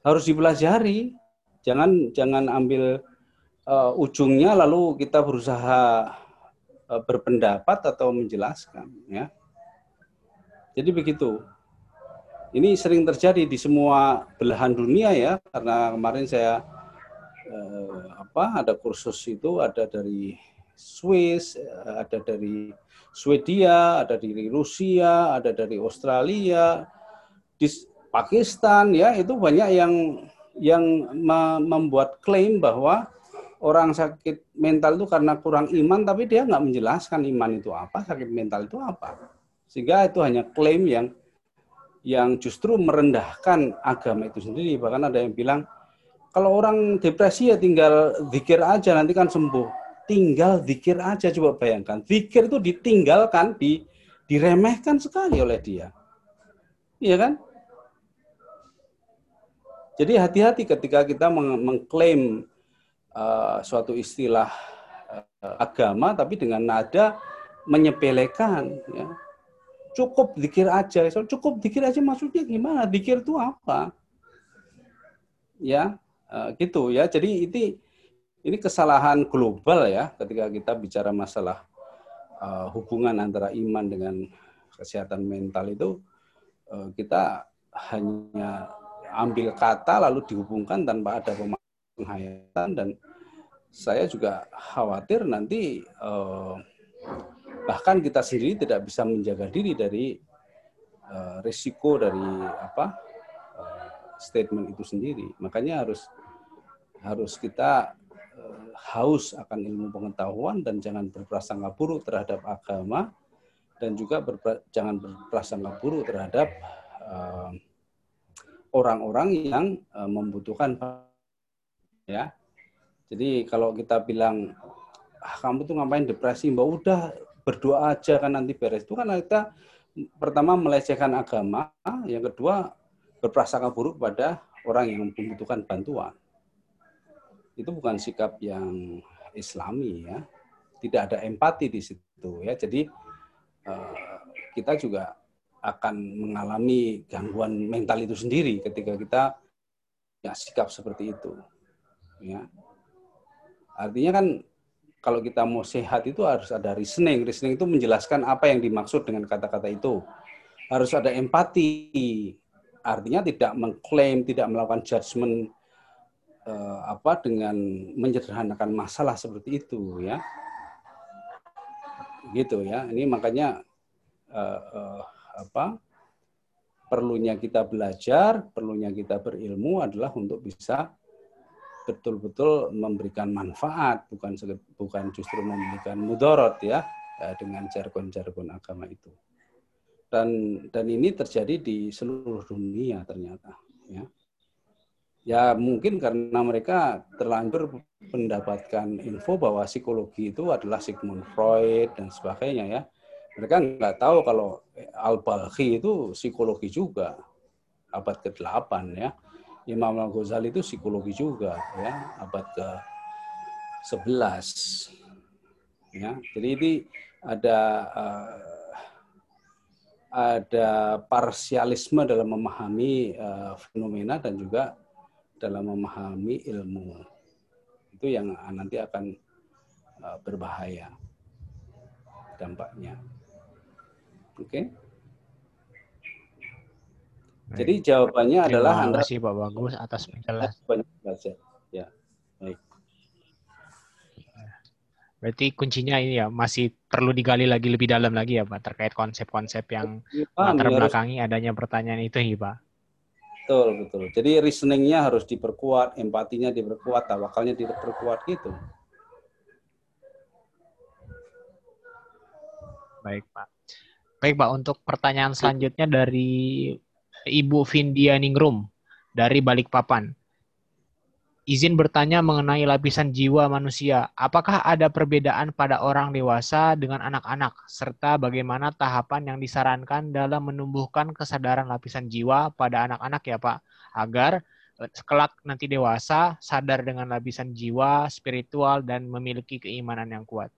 B: harus dipelajari. Jangan jangan ambil uh, ujungnya lalu kita berusaha uh, berpendapat atau menjelaskan ya. Jadi begitu. Ini sering terjadi di semua belahan dunia ya karena kemarin saya uh, apa ada kursus itu ada dari Swiss, ada dari Swedia, ada dari Rusia, ada dari Australia, di Pakistan ya itu banyak yang yang membuat klaim bahwa orang sakit mental itu karena kurang iman tapi dia nggak menjelaskan iman itu apa, sakit mental itu apa. Sehingga itu hanya klaim yang yang justru merendahkan agama itu sendiri. Bahkan ada yang bilang kalau orang depresi ya tinggal zikir aja nanti kan sembuh tinggal zikir aja coba bayangkan. Zikir itu ditinggalkan, di, diremehkan sekali oleh dia. Iya kan? Jadi hati-hati ketika kita mengklaim uh, suatu istilah uh, agama tapi dengan nada menyepelekan ya. Cukup zikir aja. Cukup zikir aja maksudnya gimana? Zikir itu apa? Ya, uh, gitu ya. Jadi itu ini kesalahan global ya ketika kita bicara masalah uh, hubungan antara iman dengan kesehatan mental itu uh, kita hanya ambil kata lalu dihubungkan tanpa ada penghayatan dan saya juga khawatir nanti uh, bahkan kita sendiri tidak bisa menjaga diri dari uh, risiko dari apa uh, statement itu sendiri. Makanya harus harus kita haus akan ilmu pengetahuan dan jangan berprasangka buruk terhadap agama dan juga berpra, jangan berprasangka buruk terhadap eh, orang-orang yang uh, membutuhkan ya. Jadi kalau kita bilang ah, kamu tuh ngapain depresi, mbak? Udah berdoa aja kan nanti beres. Itu kan kita pertama melecehkan agama, yang kedua berprasangka buruk pada orang yang membutuhkan bantuan. Itu bukan sikap yang islami ya. Tidak ada empati di situ ya. Jadi uh, kita juga akan mengalami gangguan mental itu sendiri ketika kita ya sikap seperti itu ya. Artinya kan kalau kita mau sehat itu harus ada reasoning. Reasoning itu menjelaskan apa yang dimaksud dengan kata-kata itu. Harus ada empati. Artinya tidak mengklaim tidak melakukan judgement eh, apa dengan menyederhanakan masalah seperti itu ya. Gitu ya. Ini makanya eh, eh, apa perlunya kita belajar, perlunya kita berilmu adalah untuk bisa betul-betul memberikan manfaat, bukan bukan justru memberikan mudorot ya, ya dengan jargon-jargon agama itu. Dan dan ini terjadi di seluruh dunia ternyata. Ya, ya mungkin karena mereka terlanjur mendapatkan info bahwa psikologi itu adalah Sigmund Freud dan sebagainya ya mereka nggak tahu kalau Al-Balkhi itu psikologi juga abad ke-8 ya. Imam Al-Ghazali itu psikologi juga ya, abad ke-11. Ya, jadi ini ada uh, ada parsialisme dalam memahami uh, fenomena dan juga dalam memahami ilmu. Itu yang nanti akan uh, berbahaya dampaknya. Oke. Okay. Jadi jawabannya Terima adalah
A: Terima kasih Pak Bagus atas penjelasan. Ya, baik. Berarti kuncinya ini ya masih perlu digali lagi lebih dalam lagi ya Pak terkait konsep-konsep yang ya, latar belakangi harus... adanya pertanyaan itu ya Pak.
B: Betul, betul. Jadi reasoningnya harus diperkuat, empatinya diperkuat, tawakalnya diperkuat gitu.
A: Baik Pak. Baik Pak, untuk pertanyaan selanjutnya dari Ibu Vindia Ningrum dari Balikpapan. Izin bertanya mengenai lapisan jiwa manusia. Apakah ada perbedaan pada orang dewasa dengan anak-anak, serta bagaimana tahapan yang disarankan dalam menumbuhkan kesadaran lapisan jiwa pada anak-anak ya Pak, agar eh, kelak nanti dewasa sadar dengan lapisan jiwa, spiritual, dan memiliki keimanan yang kuat?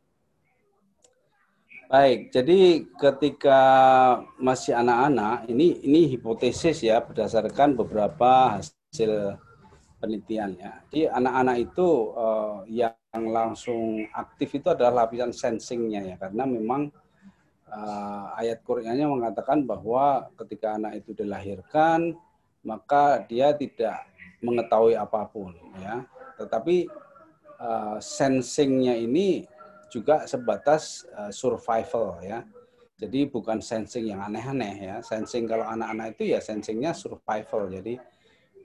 B: Baik, jadi ketika masih anak-anak, ini ini hipotesis ya berdasarkan beberapa hasil penelitian ya. Jadi anak-anak itu uh, yang langsung aktif itu adalah lapisan sensingnya ya, karena memang uh, ayat Qur'annya mengatakan bahwa ketika anak itu dilahirkan maka dia tidak mengetahui apa pun ya, tetapi uh, sensingnya ini juga sebatas uh, survival ya. Jadi bukan sensing yang aneh-aneh ya. Sensing kalau anak-anak itu ya sensingnya survival. Jadi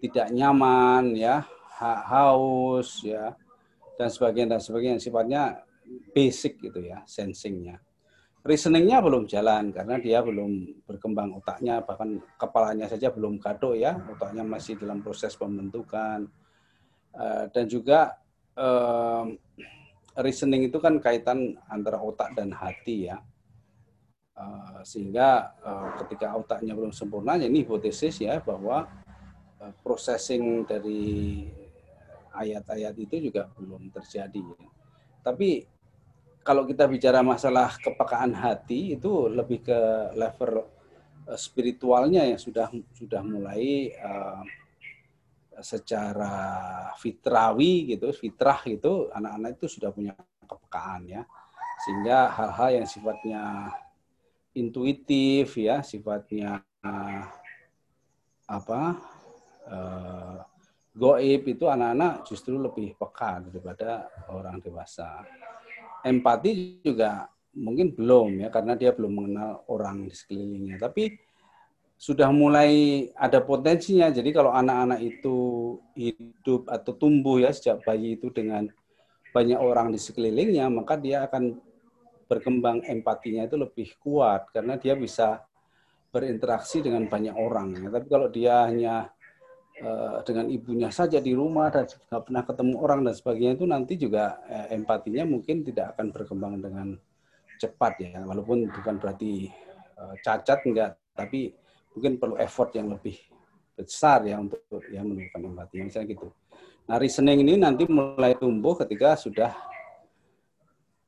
B: tidak nyaman ya, haus ya dan sebagainya dan sebagainya sifatnya basic gitu ya sensingnya. Reasoningnya belum jalan karena dia belum berkembang otaknya bahkan kepalanya saja belum kado ya otaknya masih dalam proses pembentukan uh, dan juga uh, reasoning itu kan kaitan antara otak dan hati ya. Uh, sehingga uh, ketika otaknya belum sempurna, ya ini hipotesis ya bahwa uh, processing dari ayat-ayat itu juga belum terjadi. Ya. Tapi kalau kita bicara masalah kepekaan hati itu lebih ke level spiritualnya yang sudah sudah mulai secara fitrawi gitu, fitrah gitu, anak-anak itu sudah punya kepekaan ya. Sehingga hal-hal yang sifatnya intuitif ya, sifatnya apa? Uh, goib itu anak-anak justru lebih peka daripada orang dewasa. Empati juga mungkin belum ya karena dia belum mengenal orang di sekelilingnya. Tapi sudah mulai ada potensinya. Jadi kalau anak-anak itu hidup atau tumbuh ya sejak bayi itu dengan banyak orang di sekelilingnya, maka dia akan berkembang empatinya itu lebih kuat karena dia bisa berinteraksi dengan banyak orang. Tapi kalau dia hanya uh, dengan ibunya saja di rumah dan nggak pernah ketemu orang dan sebagainya itu nanti juga uh, empatinya mungkin tidak akan berkembang dengan cepat ya. Walaupun bukan berarti uh, cacat enggak, tapi mungkin perlu effort yang lebih besar ya untuk ya menumbuhkan empati misalnya gitu. Nah reasoning ini nanti mulai tumbuh ketika sudah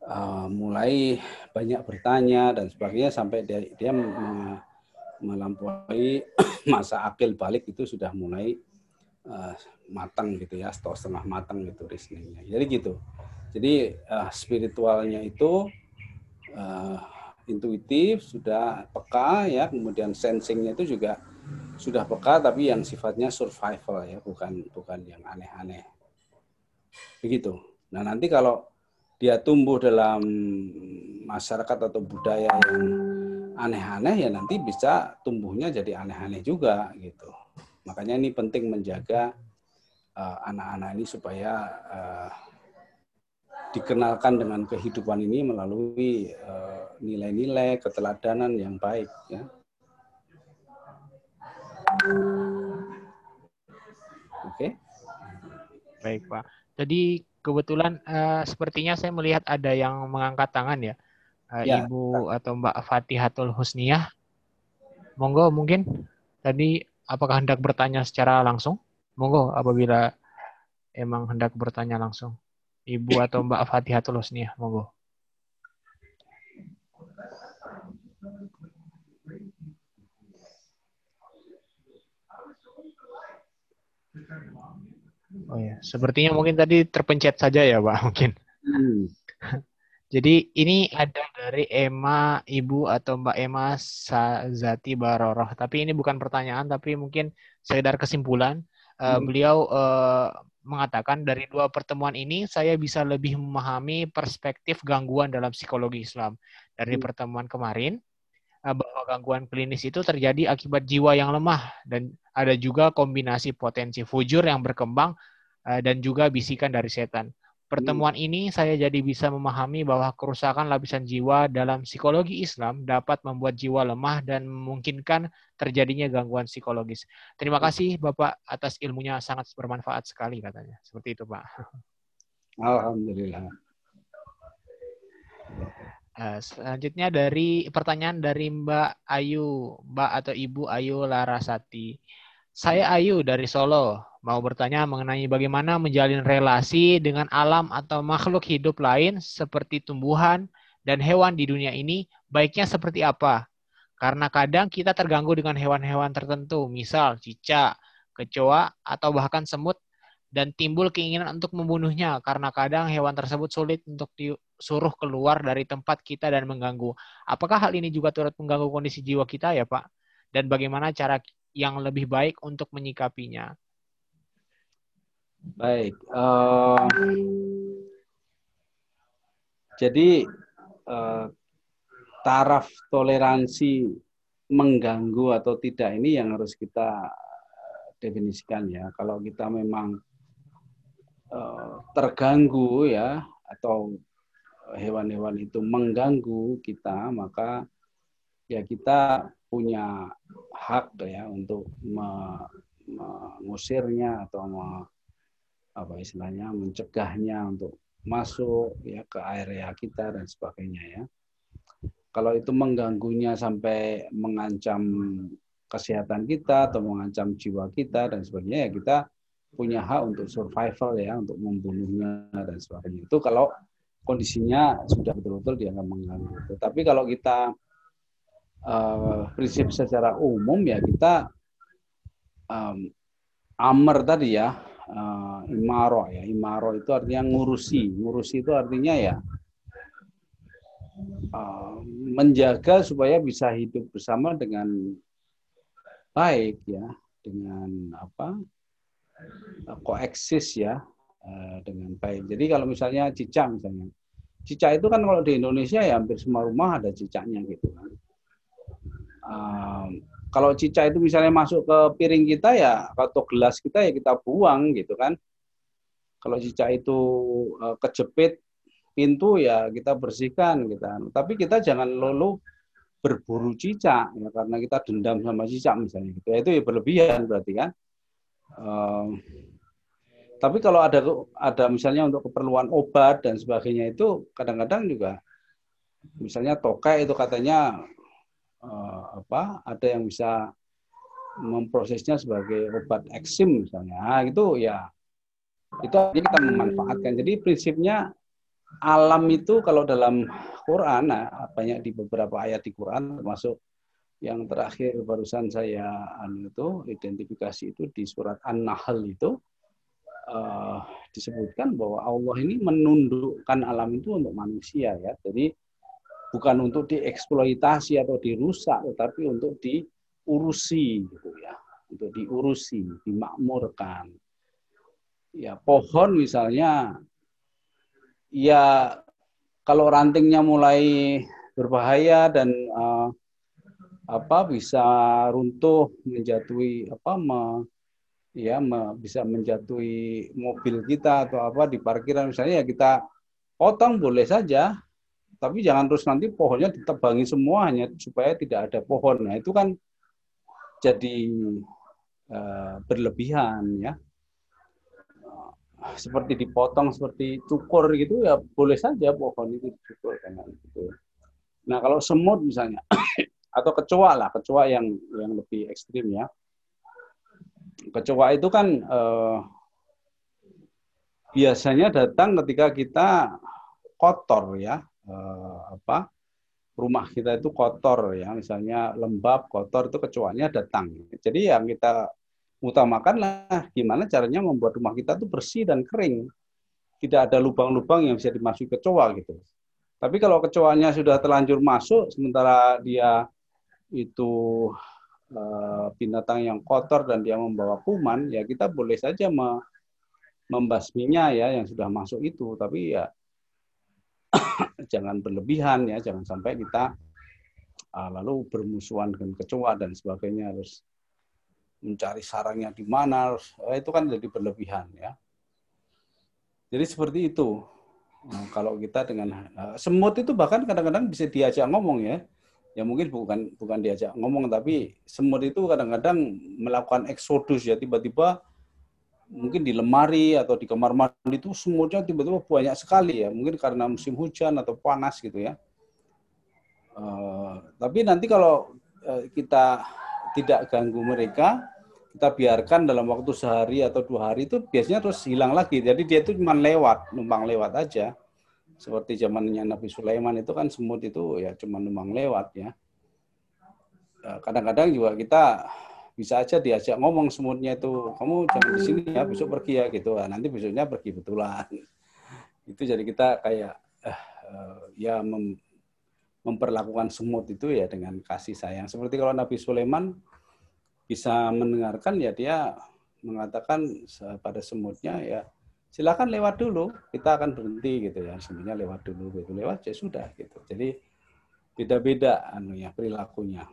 B: uh, mulai banyak bertanya dan sebagainya sampai dia, dia melampaui masa akil balik itu sudah mulai uh, matang gitu ya atau setengah matang gitu reasoningnya. Jadi gitu. Jadi uh, spiritualnya itu uh, intuitif, sudah peka ya, kemudian sensingnya itu juga sudah peka tapi yang sifatnya survival ya, bukan bukan yang aneh-aneh. Begitu. Nah, nanti kalau dia tumbuh dalam masyarakat atau budaya yang aneh-aneh ya nanti bisa tumbuhnya jadi aneh-aneh juga gitu. Makanya ini penting menjaga uh, anak-anak ini supaya uh, dikenalkan dengan kehidupan ini melalui nilai-nilai keteladanan yang baik ya.
A: Oke. Okay. Baik, Pak. Jadi kebetulan uh, sepertinya saya melihat ada yang mengangkat tangan ya uh, ya. Ibu atau Mbak Fatihatul Husniyah. Monggo mungkin tadi apakah hendak bertanya secara langsung? Monggo apabila emang hendak bertanya langsung. Ibu atau Mbak Fatihatul Husniyah, monggo. Oh ya, sepertinya mungkin tadi terpencet saja ya, Pak, mungkin. Hmm. Jadi ini ada dari Emma, Ibu atau Mbak Emma Zati Baroroh. Tapi ini bukan pertanyaan, tapi mungkin sekedar kesimpulan. Eh, hmm. Beliau uh, mengatakan dari dua pertemuan ini saya bisa lebih memahami perspektif gangguan dalam psikologi Islam. Dari hmm. pertemuan kemarin, bahwa gangguan klinis itu terjadi akibat jiwa yang lemah dan ada juga kombinasi potensi fujur yang berkembang uh, dan juga bisikan dari setan. Pertemuan ini saya jadi bisa memahami bahwa kerusakan lapisan jiwa dalam psikologi Islam dapat membuat jiwa lemah dan memungkinkan terjadinya gangguan psikologis. Terima kasih Bapak atas ilmunya sangat bermanfaat sekali katanya. Seperti itu Pak.
B: Alhamdulillah.
A: Uh, selanjutnya dari pertanyaan dari Mbak Ayu, Mbak atau Ibu Ayu Larasati. Saya Ayu dari Solo mau bertanya mengenai bagaimana menjalin relasi dengan alam atau makhluk hidup lain seperti tumbuhan dan hewan di dunia ini, baiknya seperti apa? Karena kadang kita terganggu dengan hewan-hewan tertentu, misal cicak, kecoa, atau bahkan semut, dan timbul keinginan untuk membunuhnya karena kadang hewan tersebut sulit untuk disuruh keluar dari tempat kita dan mengganggu. Apakah hal ini juga turut mengganggu kondisi jiwa kita ya Pak? Dan bagaimana cara yang lebih baik untuk menyikapinya?
B: Baik. Uh, jadi uh, taraf toleransi mengganggu atau tidak ini yang harus kita definisikan ya. Kalau kita memang terganggu ya atau hewan-hewan itu mengganggu kita, maka ya kita punya hak ya untuk mengusirnya atau apa istilahnya mencegahnya untuk masuk ya ke area kita dan sebagainya ya. Kalau itu mengganggunya sampai mengancam kesehatan kita atau mengancam jiwa kita dan sebagainya ya kita punya hak untuk survival ya untuk membunuhnya dan sebagainya. Itu kalau kondisinya sudah betul-betul dianggap mengganggu. Tetapi kalau kita uh, prinsip secara umum ya kita um, amer tadi ya uh, imaro ya. Imaro itu artinya ngurusi. Ngurusi itu artinya ya uh, menjaga supaya bisa hidup bersama dengan baik ya, dengan apa? Koeksis ya uh, dengan baik. Jadi kalau misalnya cicak misalnya. Cicak itu kan kalau di Indonesia ya hampir semua rumah ada cicaknya gitu kan. Uh, kalau cicak itu misalnya masuk ke piring kita ya atau gelas kita ya kita buang gitu kan. Kalau cicak itu uh, kejepit pintu ya kita bersihkan gitu. Kan. Tapi kita jangan lulu berburu cicak ya karena kita dendam sama cicak misalnya gitu. Ya, itu ya berlebihan berarti kan. Uh, tapi kalau ada ada misalnya untuk keperluan obat dan sebagainya itu kadang-kadang juga misalnya tokai itu katanya uh, apa ada yang bisa memprosesnya sebagai obat eksim misalnya. Nah, itu ya itu kita memanfaatkan. Jadi prinsipnya alam itu kalau dalam Quran nah, banyak di beberapa ayat di Quran termasuk yang terakhir barusan saya anu itu identifikasi itu di surat An-Nahl itu uh, disebutkan bahwa Allah ini menundukkan alam itu untuk manusia ya jadi bukan untuk dieksploitasi atau dirusak, tetapi untuk diurusi, gitu ya, untuk diurusi, dimakmurkan. Ya pohon misalnya, ya kalau rantingnya mulai berbahaya dan uh, apa bisa runtuh menjatuhi apa me, ya bisa menjatuhi mobil kita atau apa di parkiran. Misalnya ya kita potong boleh saja. Tapi jangan terus nanti pohonnya ditebangi semua hanya supaya tidak ada pohon. Nah itu kan jadi uh, berlebihan ya. Seperti dipotong seperti cukur gitu ya boleh saja pohon itu dicukur dengan itu. Nah kalau semut misalnya atau kecoa lah, kecoa yang yang lebih ekstrim ya. Kecoa itu kan eh, biasanya datang ketika kita kotor ya, eh, apa rumah kita itu kotor ya, misalnya lembab, kotor itu kecoanya datang. Jadi yang kita utamakan lah gimana caranya membuat rumah kita itu bersih dan kering. Tidak ada lubang-lubang yang bisa dimasuki kecoa gitu. Tapi kalau kecoanya sudah terlanjur masuk, sementara dia itu binatang yang kotor dan dia membawa kuman, ya kita boleh saja me membasminya ya yang sudah masuk itu, tapi ya jangan berlebihan ya, jangan sampai kita uh, lalu bermusuhan dengan kecoa dan sebagainya harus mencari sarangnya di mana, harus, uh, itu kan jadi berlebihan ya. Jadi seperti itu. Nah, kalau kita dengan uh, semut itu bahkan kadang-kadang bisa diajak ngomong ya ya mungkin bukan bukan diajak ngomong tapi semut itu kadang-kadang melakukan eksodus ya. Tiba-tiba mungkin di lemari atau di kamar mandi itu semutnya tiba-tiba banyak sekali ya. Mungkin karena musim hujan atau panas gitu ya. Uh, tapi nanti kalau uh, kita tidak ganggu mereka kita biarkan dalam waktu sehari atau dua hari itu biasanya terus hilang lagi. Jadi dia itu cuma lewat numpang lewat aja seperti zamannya Nabi Sulaiman itu kan semut itu ya cuma numpang lewat ya. ya. Kadang-kadang juga kita bisa aja diajak ngomong semutnya itu, kamu jangan di sini ya, besok pergi ya gitu. Nah, nanti besoknya pergi betulan. Itu jadi kita kayak eh, ya mem, memperlakukan semut itu ya dengan kasih sayang. Seperti kalau Nabi Sulaiman bisa mendengarkan ya dia mengatakan pada semutnya ya silakan lewat dulu, kita akan berhenti gitu ya. Sebenarnya lewat dulu gitu, lewat ya sudah gitu. Jadi beda-beda anu ya perilakunya.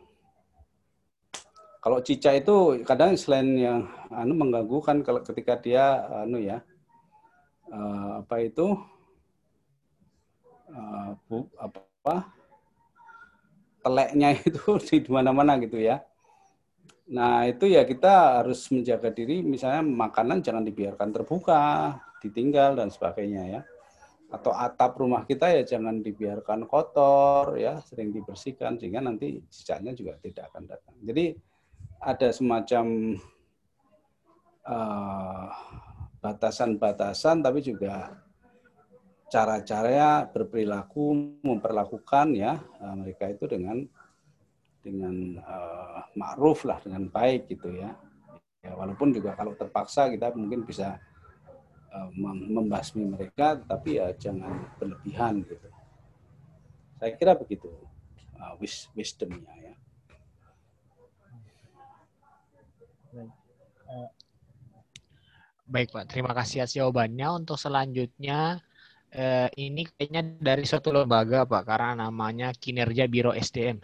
B: Kalau cica itu kadang selain yang anu mengganggu kan kalau ketika dia anu ya uh, apa itu uh, bu, apa teleknya itu di mana-mana gitu ya. Nah, itu ya kita harus menjaga diri misalnya makanan jangan dibiarkan terbuka, ditinggal dan sebagainya ya. Atau atap rumah kita ya jangan dibiarkan kotor ya, sering dibersihkan sehingga nanti cicaknya juga tidak akan datang. Jadi ada semacam uh, batasan-batasan tapi juga cara-cara berperilaku memperlakukan ya uh, mereka itu dengan dengan uh, ma'ruf lah dengan baik gitu ya. ya walaupun juga kalau terpaksa kita mungkin bisa Eh, membasmi mereka, tapi ya jangan berlebihan gitu. Saya kira begitu uh, wisdomnya ya.
A: Baik Pak, terima kasih atas jawabannya. Untuk selanjutnya eh, ini kayaknya dari suatu lembaga Pak, karena namanya kinerja Biro SDM.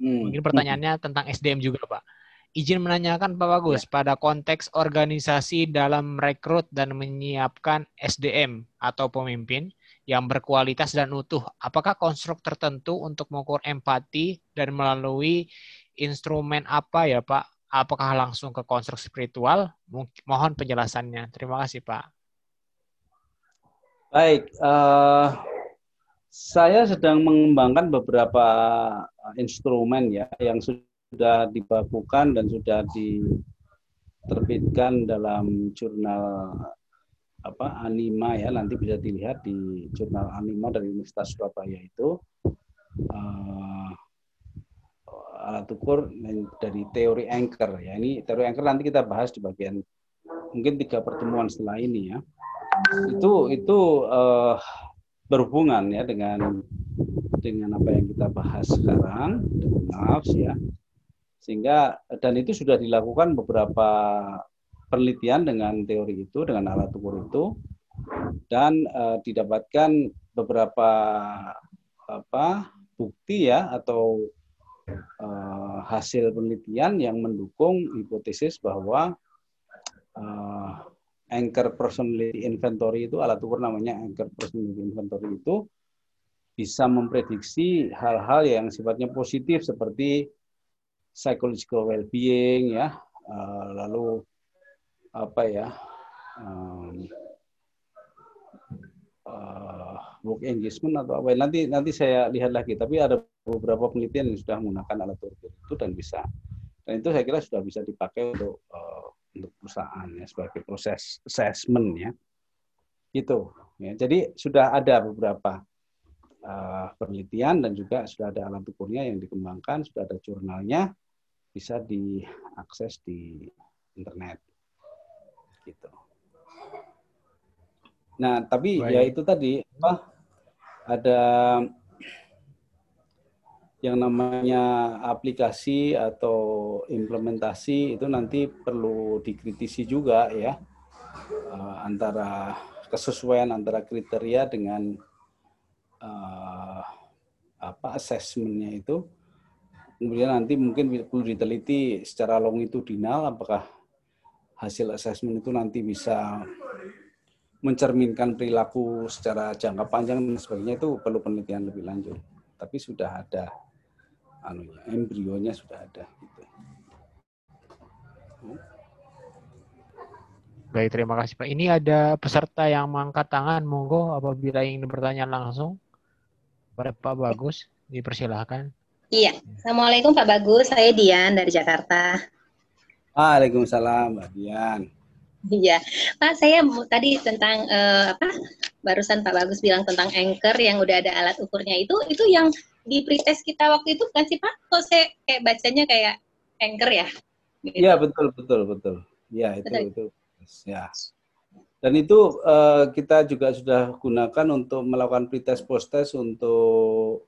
A: Hmm. Mungkin pertanyaannya tentang SDM juga Pak Izin menanyakan Pak Bagus, ya. pada konteks organisasi dalam merekrut dan menyiapkan SDM atau pemimpin yang berkualitas dan utuh, apakah konstruk tertentu untuk mengukur empati dan melalui instrumen apa ya Pak? Apakah langsung ke konstruk spiritual? Mohon penjelasannya. Terima kasih Pak.
B: Baik, uh, saya sedang mengembangkan beberapa instrumen ya yang sudah sudah dibakukan dan sudah diterbitkan dalam jurnal apa Anima ya. Nanti bisa dilihat di jurnal Anima dari Universitas Surabaya itu. Uh, alat ukur dari teori anchor ya. Ini teori anchor nanti kita bahas di bagian mungkin tiga pertemuan setelah ini ya. Itu itu uh, berhubungan ya dengan dengan apa yang kita bahas sekarang. Dengan nafs ya sehingga dan itu sudah dilakukan beberapa penelitian dengan teori itu, dengan alat ukur itu, dan uh, didapatkan beberapa apa bukti ya atau uh, hasil penelitian yang mendukung hipotesis bahwa uh, anchor personality inventory itu alat ukur namanya anchor personality inventory itu bisa memprediksi hal-hal yang sifatnya positif seperti psychological well-being ya. Uh, lalu apa ya um, uh, work engagement atau apa. Nanti nanti saya lihat lagi tapi ada beberapa penelitian yang sudah menggunakan alat ukur itu dan bisa. Dan itu saya kira sudah bisa dipakai untuk uh, untuk perusahaan ya sebagai proses assessment ya. Itu ya. Jadi sudah ada beberapa uh, penelitian dan juga sudah ada alat ukurnya yang dikembangkan sudah ada jurnalnya bisa diakses di internet gitu nah tapi ya Baik. ya itu tadi apa ada yang namanya aplikasi atau implementasi itu nanti perlu dikritisi juga ya uh, antara kesesuaian antara kriteria dengan uh, apa asesmennya itu kemudian nanti mungkin perlu diteliti secara longitudinal apakah hasil asesmen itu nanti bisa mencerminkan perilaku secara jangka panjang dan sebagainya itu perlu penelitian lebih lanjut tapi sudah ada anunya embrionya sudah ada gitu.
A: Baik, terima kasih Pak. Ini ada peserta yang mengangkat tangan. Monggo apabila ingin bertanya langsung pada Pak Bagus, dipersilahkan.
C: Iya. Assalamualaikum Pak Bagus, saya Dian dari Jakarta.
B: Waalaikumsalam Mbak Dian.
C: Iya, Pak saya tadi tentang uh, apa? Barusan Pak Bagus bilang tentang anchor yang udah ada alat ukurnya itu, itu yang di pretest kita waktu itu kan sih Pak? Kok saya kayak bacanya kayak anchor ya?
B: Iya gitu. betul betul betul. Ya itu betul. itu ya. Dan itu uh, kita juga sudah gunakan untuk melakukan pretest post test untuk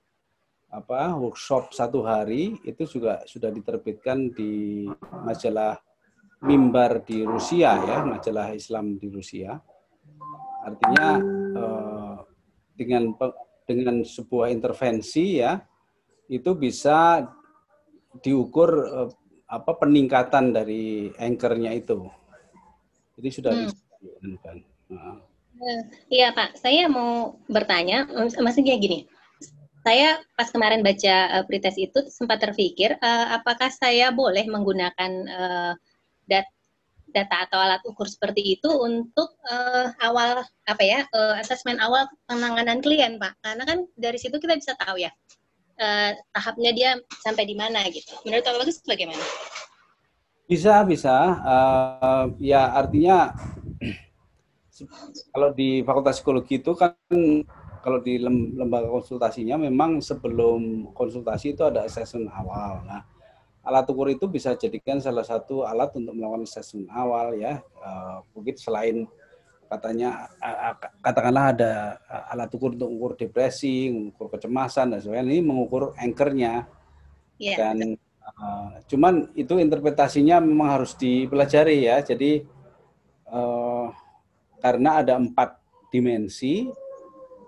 B: apa workshop satu hari itu juga sudah diterbitkan di majalah mimbar di Rusia ya majalah Islam di Rusia artinya uh, dengan dengan sebuah intervensi ya itu bisa diukur eh, apa peningkatan dari anchornya itu. Jadi sudah hmm. bisa
C: nah. Iya Pak, saya mau bertanya, maksudnya gini, saya pas kemarin baca uh, pretest itu sempat terpikir, uh, apakah saya boleh menggunakan uh, dat data atau alat ukur seperti itu untuk uh, awal apa ya uh, asesmen awal penanganan klien pak? Karena kan dari situ kita bisa tahu ya uh, tahapnya dia sampai di mana gitu. Menurut pak bagus bagaimana?
B: Bisa bisa. Uh, ya artinya kalau di fakultas psikologi itu kan kalau di lembaga konsultasinya memang sebelum konsultasi itu ada asesmen awal nah alat ukur itu bisa jadikan salah satu alat untuk melakukan assessment awal ya. Uh, mungkin selain katanya katakanlah ada alat ukur untuk mengukur depresi, mengukur kecemasan dan sebagainya. Ini mengukur anchornya. Yeah. Dan uh, cuman itu interpretasinya memang harus dipelajari ya. Jadi uh, karena ada empat dimensi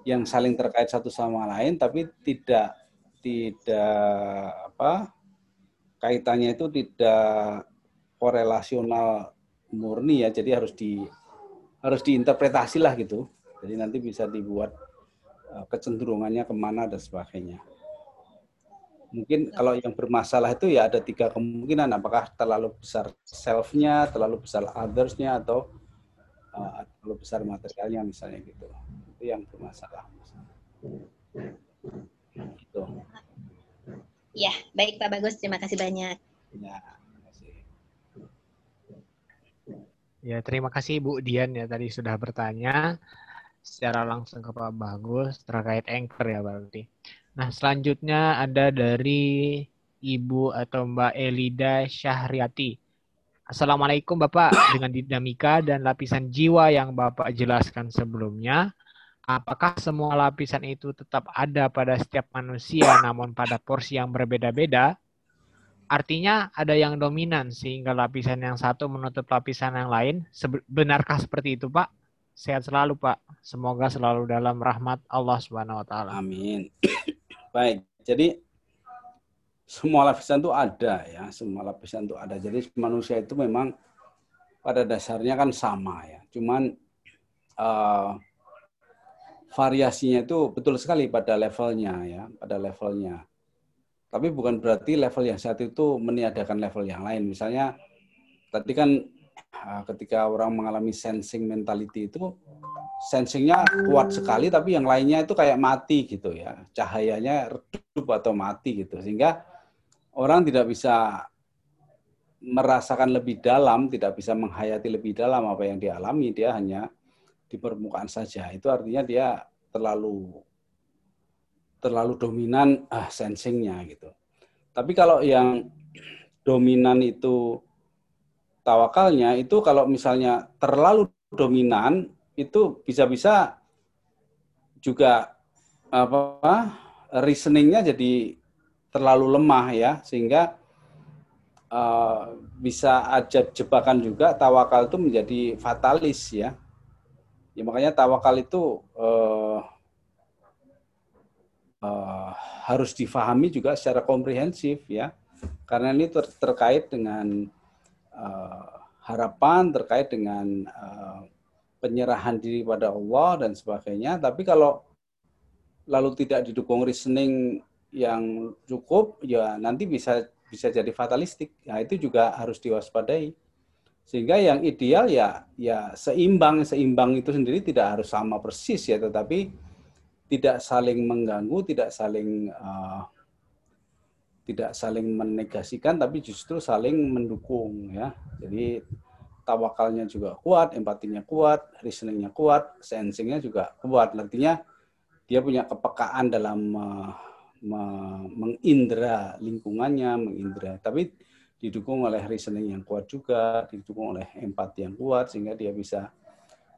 B: yang saling terkait satu sama lain, tapi tidak tidak apa kaitannya itu tidak korelasional murni ya, jadi harus di harus diinterpretasi lah gitu. Jadi nanti bisa dibuat uh, kecenderungannya ke mana dan sebagainya. Mungkin kalau yang bermasalah itu ya ada tiga kemungkinan, apakah terlalu besar self-nya, terlalu besar others-nya, atau uh, terlalu besar materialnya misalnya gitu. Itu yang bermasalah.
C: Gitu. Ya, baik Pak Bagus. Terima kasih banyak.
A: Ya, Ya, terima kasih Bu Dian ya tadi sudah bertanya secara langsung ke Pak Bagus terkait anchor ya berarti. Nah, selanjutnya ada dari Ibu atau Mbak Elida Syahriati. Assalamualaikum Bapak, dengan dinamika dan lapisan jiwa yang Bapak jelaskan sebelumnya, apakah semua lapisan itu tetap ada pada setiap manusia namun pada porsi yang berbeda-beda? Artinya ada yang dominan sehingga lapisan yang satu menutup lapisan yang lain. Benarkah seperti itu, Pak? Sehat selalu, Pak. Semoga selalu dalam rahmat Allah Subhanahu wa taala.
B: Amin. Baik. Jadi semua lapisan itu ada ya, semua lapisan itu ada. Jadi manusia itu memang pada dasarnya kan sama ya. Cuman uh, variasinya itu betul sekali pada levelnya ya, pada levelnya. Tapi bukan berarti level yang satu itu meniadakan level yang lain. Misalnya tadi kan uh, ketika orang mengalami sensing mentality itu sensingnya kuat sekali tapi yang lainnya itu kayak mati gitu ya cahayanya redup atau mati gitu sehingga orang tidak bisa merasakan lebih dalam tidak bisa menghayati lebih dalam apa yang dialami dia hanya di permukaan saja. Itu artinya dia terlalu terlalu dominan ah sensingnya gitu. Tapi kalau yang dominan itu tawakalnya itu kalau misalnya terlalu dominan itu bisa-bisa juga apa reasoningnya jadi terlalu lemah ya. Sehingga uh, bisa aja jebakan juga tawakal itu menjadi fatalis ya ya makanya tawakal itu uh, uh, harus difahami juga secara komprehensif ya karena ini ter terkait dengan uh, harapan terkait dengan uh, penyerahan diri pada Allah dan sebagainya. Tapi kalau lalu tidak didukung reasoning yang cukup, ya nanti bisa bisa jadi fatalistik. Nah, itu juga harus diwaspadai. Sehingga yang ideal ya ya seimbang, seimbang itu sendiri tidak harus sama persis ya, tetapi tidak saling mengganggu, tidak saling uh, tidak saling menegasikan, tapi justru saling mendukung ya. Jadi tawakalnya juga kuat, empatinya kuat, reasoningnya kuat, sensingnya juga kuat. Artinya dia punya kepekaan dalam uh, mengindra lingkungannya, mengindra. Tapi didukung oleh reasoning yang kuat juga, didukung oleh empati yang kuat sehingga dia bisa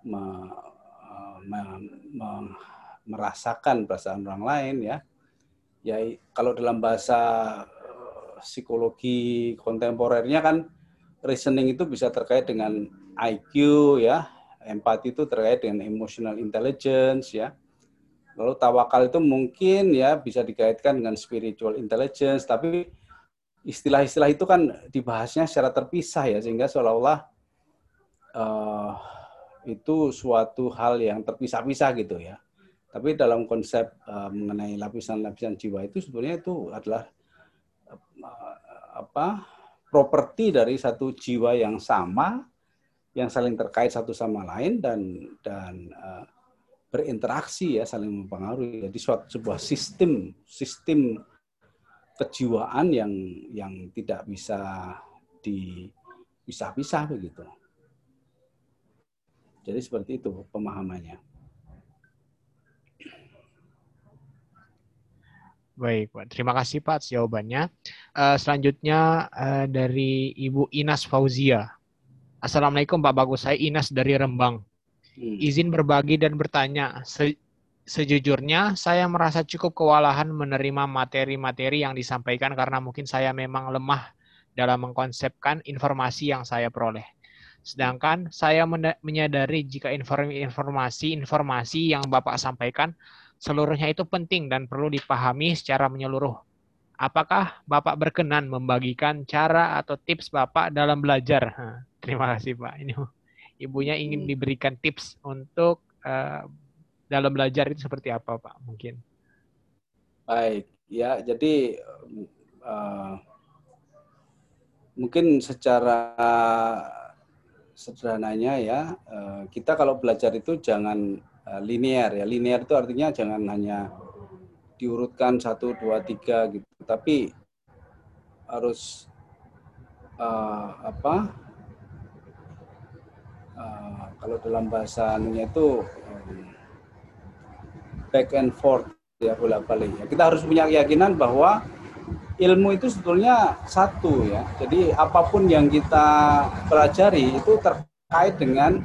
B: me, me, me, merasakan perasaan orang lain ya. Ya kalau dalam bahasa uh, psikologi kontemporernya kan reasoning itu bisa terkait dengan IQ ya, empati itu terkait dengan emotional intelligence ya. Lalu tawakal itu mungkin ya bisa dikaitkan dengan spiritual intelligence, tapi istilah-istilah itu kan dibahasnya secara terpisah ya sehingga seolah-olah uh, itu suatu hal yang terpisah-pisah gitu ya. Tapi dalam konsep uh, mengenai lapisan-lapisan jiwa itu sebetulnya itu adalah uh, apa properti dari satu jiwa yang sama yang saling terkait satu sama lain dan dan uh, berinteraksi ya saling mempengaruhi jadi suatu sebuah sistem sistem kejiwaan yang yang tidak bisa dipisah-pisah begitu jadi seperti itu pemahamannya
A: Baik, Pak. Terima kasih Pak atas jawabannya. Uh, selanjutnya uh, dari Ibu Inas Fauzia. Assalamualaikum Pak Bagus, saya Inas dari Rembang. Hmm. Izin berbagi dan bertanya. Se sejujurnya saya merasa cukup kewalahan menerima materi-materi yang disampaikan karena mungkin saya memang lemah dalam mengkonsepkan informasi yang saya peroleh. Sedangkan saya menyadari jika informasi-informasi yang Bapak sampaikan seluruhnya itu penting dan perlu dipahami secara menyeluruh. Apakah Bapak berkenan membagikan cara atau tips Bapak dalam belajar? terima kasih Pak. Ini ibunya ingin hmm. diberikan tips untuk uh, dalam belajar itu seperti apa Pak? Mungkin.
B: Baik, ya jadi uh, mungkin secara sederhananya ya uh, kita kalau belajar itu jangan Eh, linear ya. Linear itu artinya jangan hanya diurutkan satu dua tiga gitu, tapi harus uh, apa? Uh, kalau dalam bahasa itu um, back and forth ya bolak balik ya. Kita harus punya keyakinan bahwa ilmu itu sebetulnya satu ya. Jadi apa pun yang kita pelajari itu terkait dengan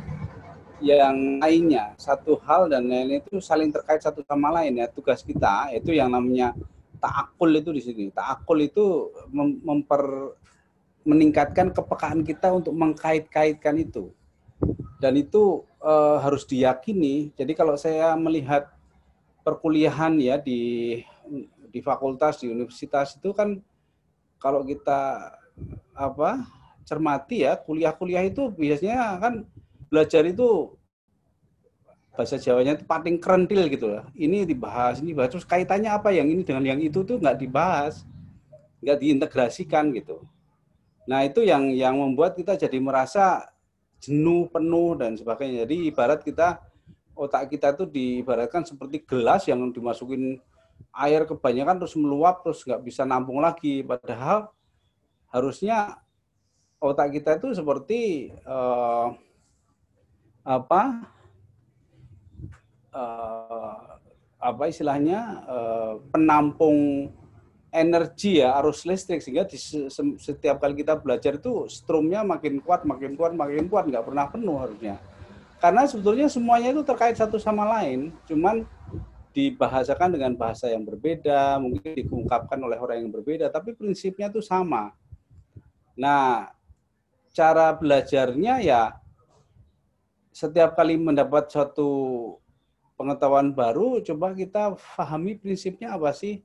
B: yang lainnya. Satu hal dan lain itu saling terkait satu sama lain ya. Tugas kita itu yang namanya taakul itu di sini. Taakul itu memper meningkatkan kepekaan kita untuk mengkait-kaitkan itu. Dan itu e, harus diyakini. Jadi kalau saya melihat perkuliahan ya di di fakultas di universitas itu kan kalau kita apa cermati ya kuliah-kuliah itu biasanya kan belajar itu bahasa Jawanya itu paling kerentil gitu lah. Ini dibahas, ini dibahas. Terus kaitannya apa yang ini dengan yang itu tuh nggak dibahas, nggak diintegrasikan gitu. Nah itu yang yang membuat kita jadi merasa jenuh, penuh dan sebagainya. Jadi ibarat kita otak kita tuh diibaratkan seperti gelas yang dimasukin air kebanyakan terus meluap terus nggak bisa nampung lagi. Padahal harusnya otak kita itu seperti uh, apa uh, apa istilahnya uh, penampung energi ya arus listrik. Sehingga di setiap kali kita belajar itu strumnya makin kuat makin kuat makin kuat. Nggak pernah penuh harusnya karena sebetulnya semuanya itu terkait satu sama lain cuman dibahasakan dengan bahasa yang berbeda mungkin diungkapkan oleh orang yang berbeda tapi prinsipnya itu sama nah cara belajarnya ya setiap kali mendapat suatu pengetahuan baru, coba kita pahami prinsipnya apa sih.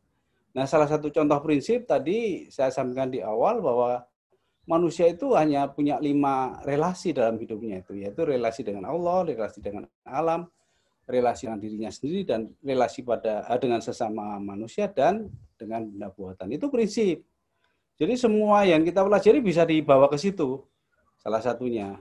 B: Nah, salah satu contoh prinsip tadi saya sampaikan di awal bahwa manusia itu hanya punya lima relasi dalam hidupnya itu, yaitu relasi dengan Allah, relasi dengan alam, relasi dengan dirinya sendiri, dan relasi pada eh, dengan sesama manusia dan dengan benda buatan. Itu prinsip. Jadi semua yang kita pelajari bisa dibawa ke situ. Salah satunya.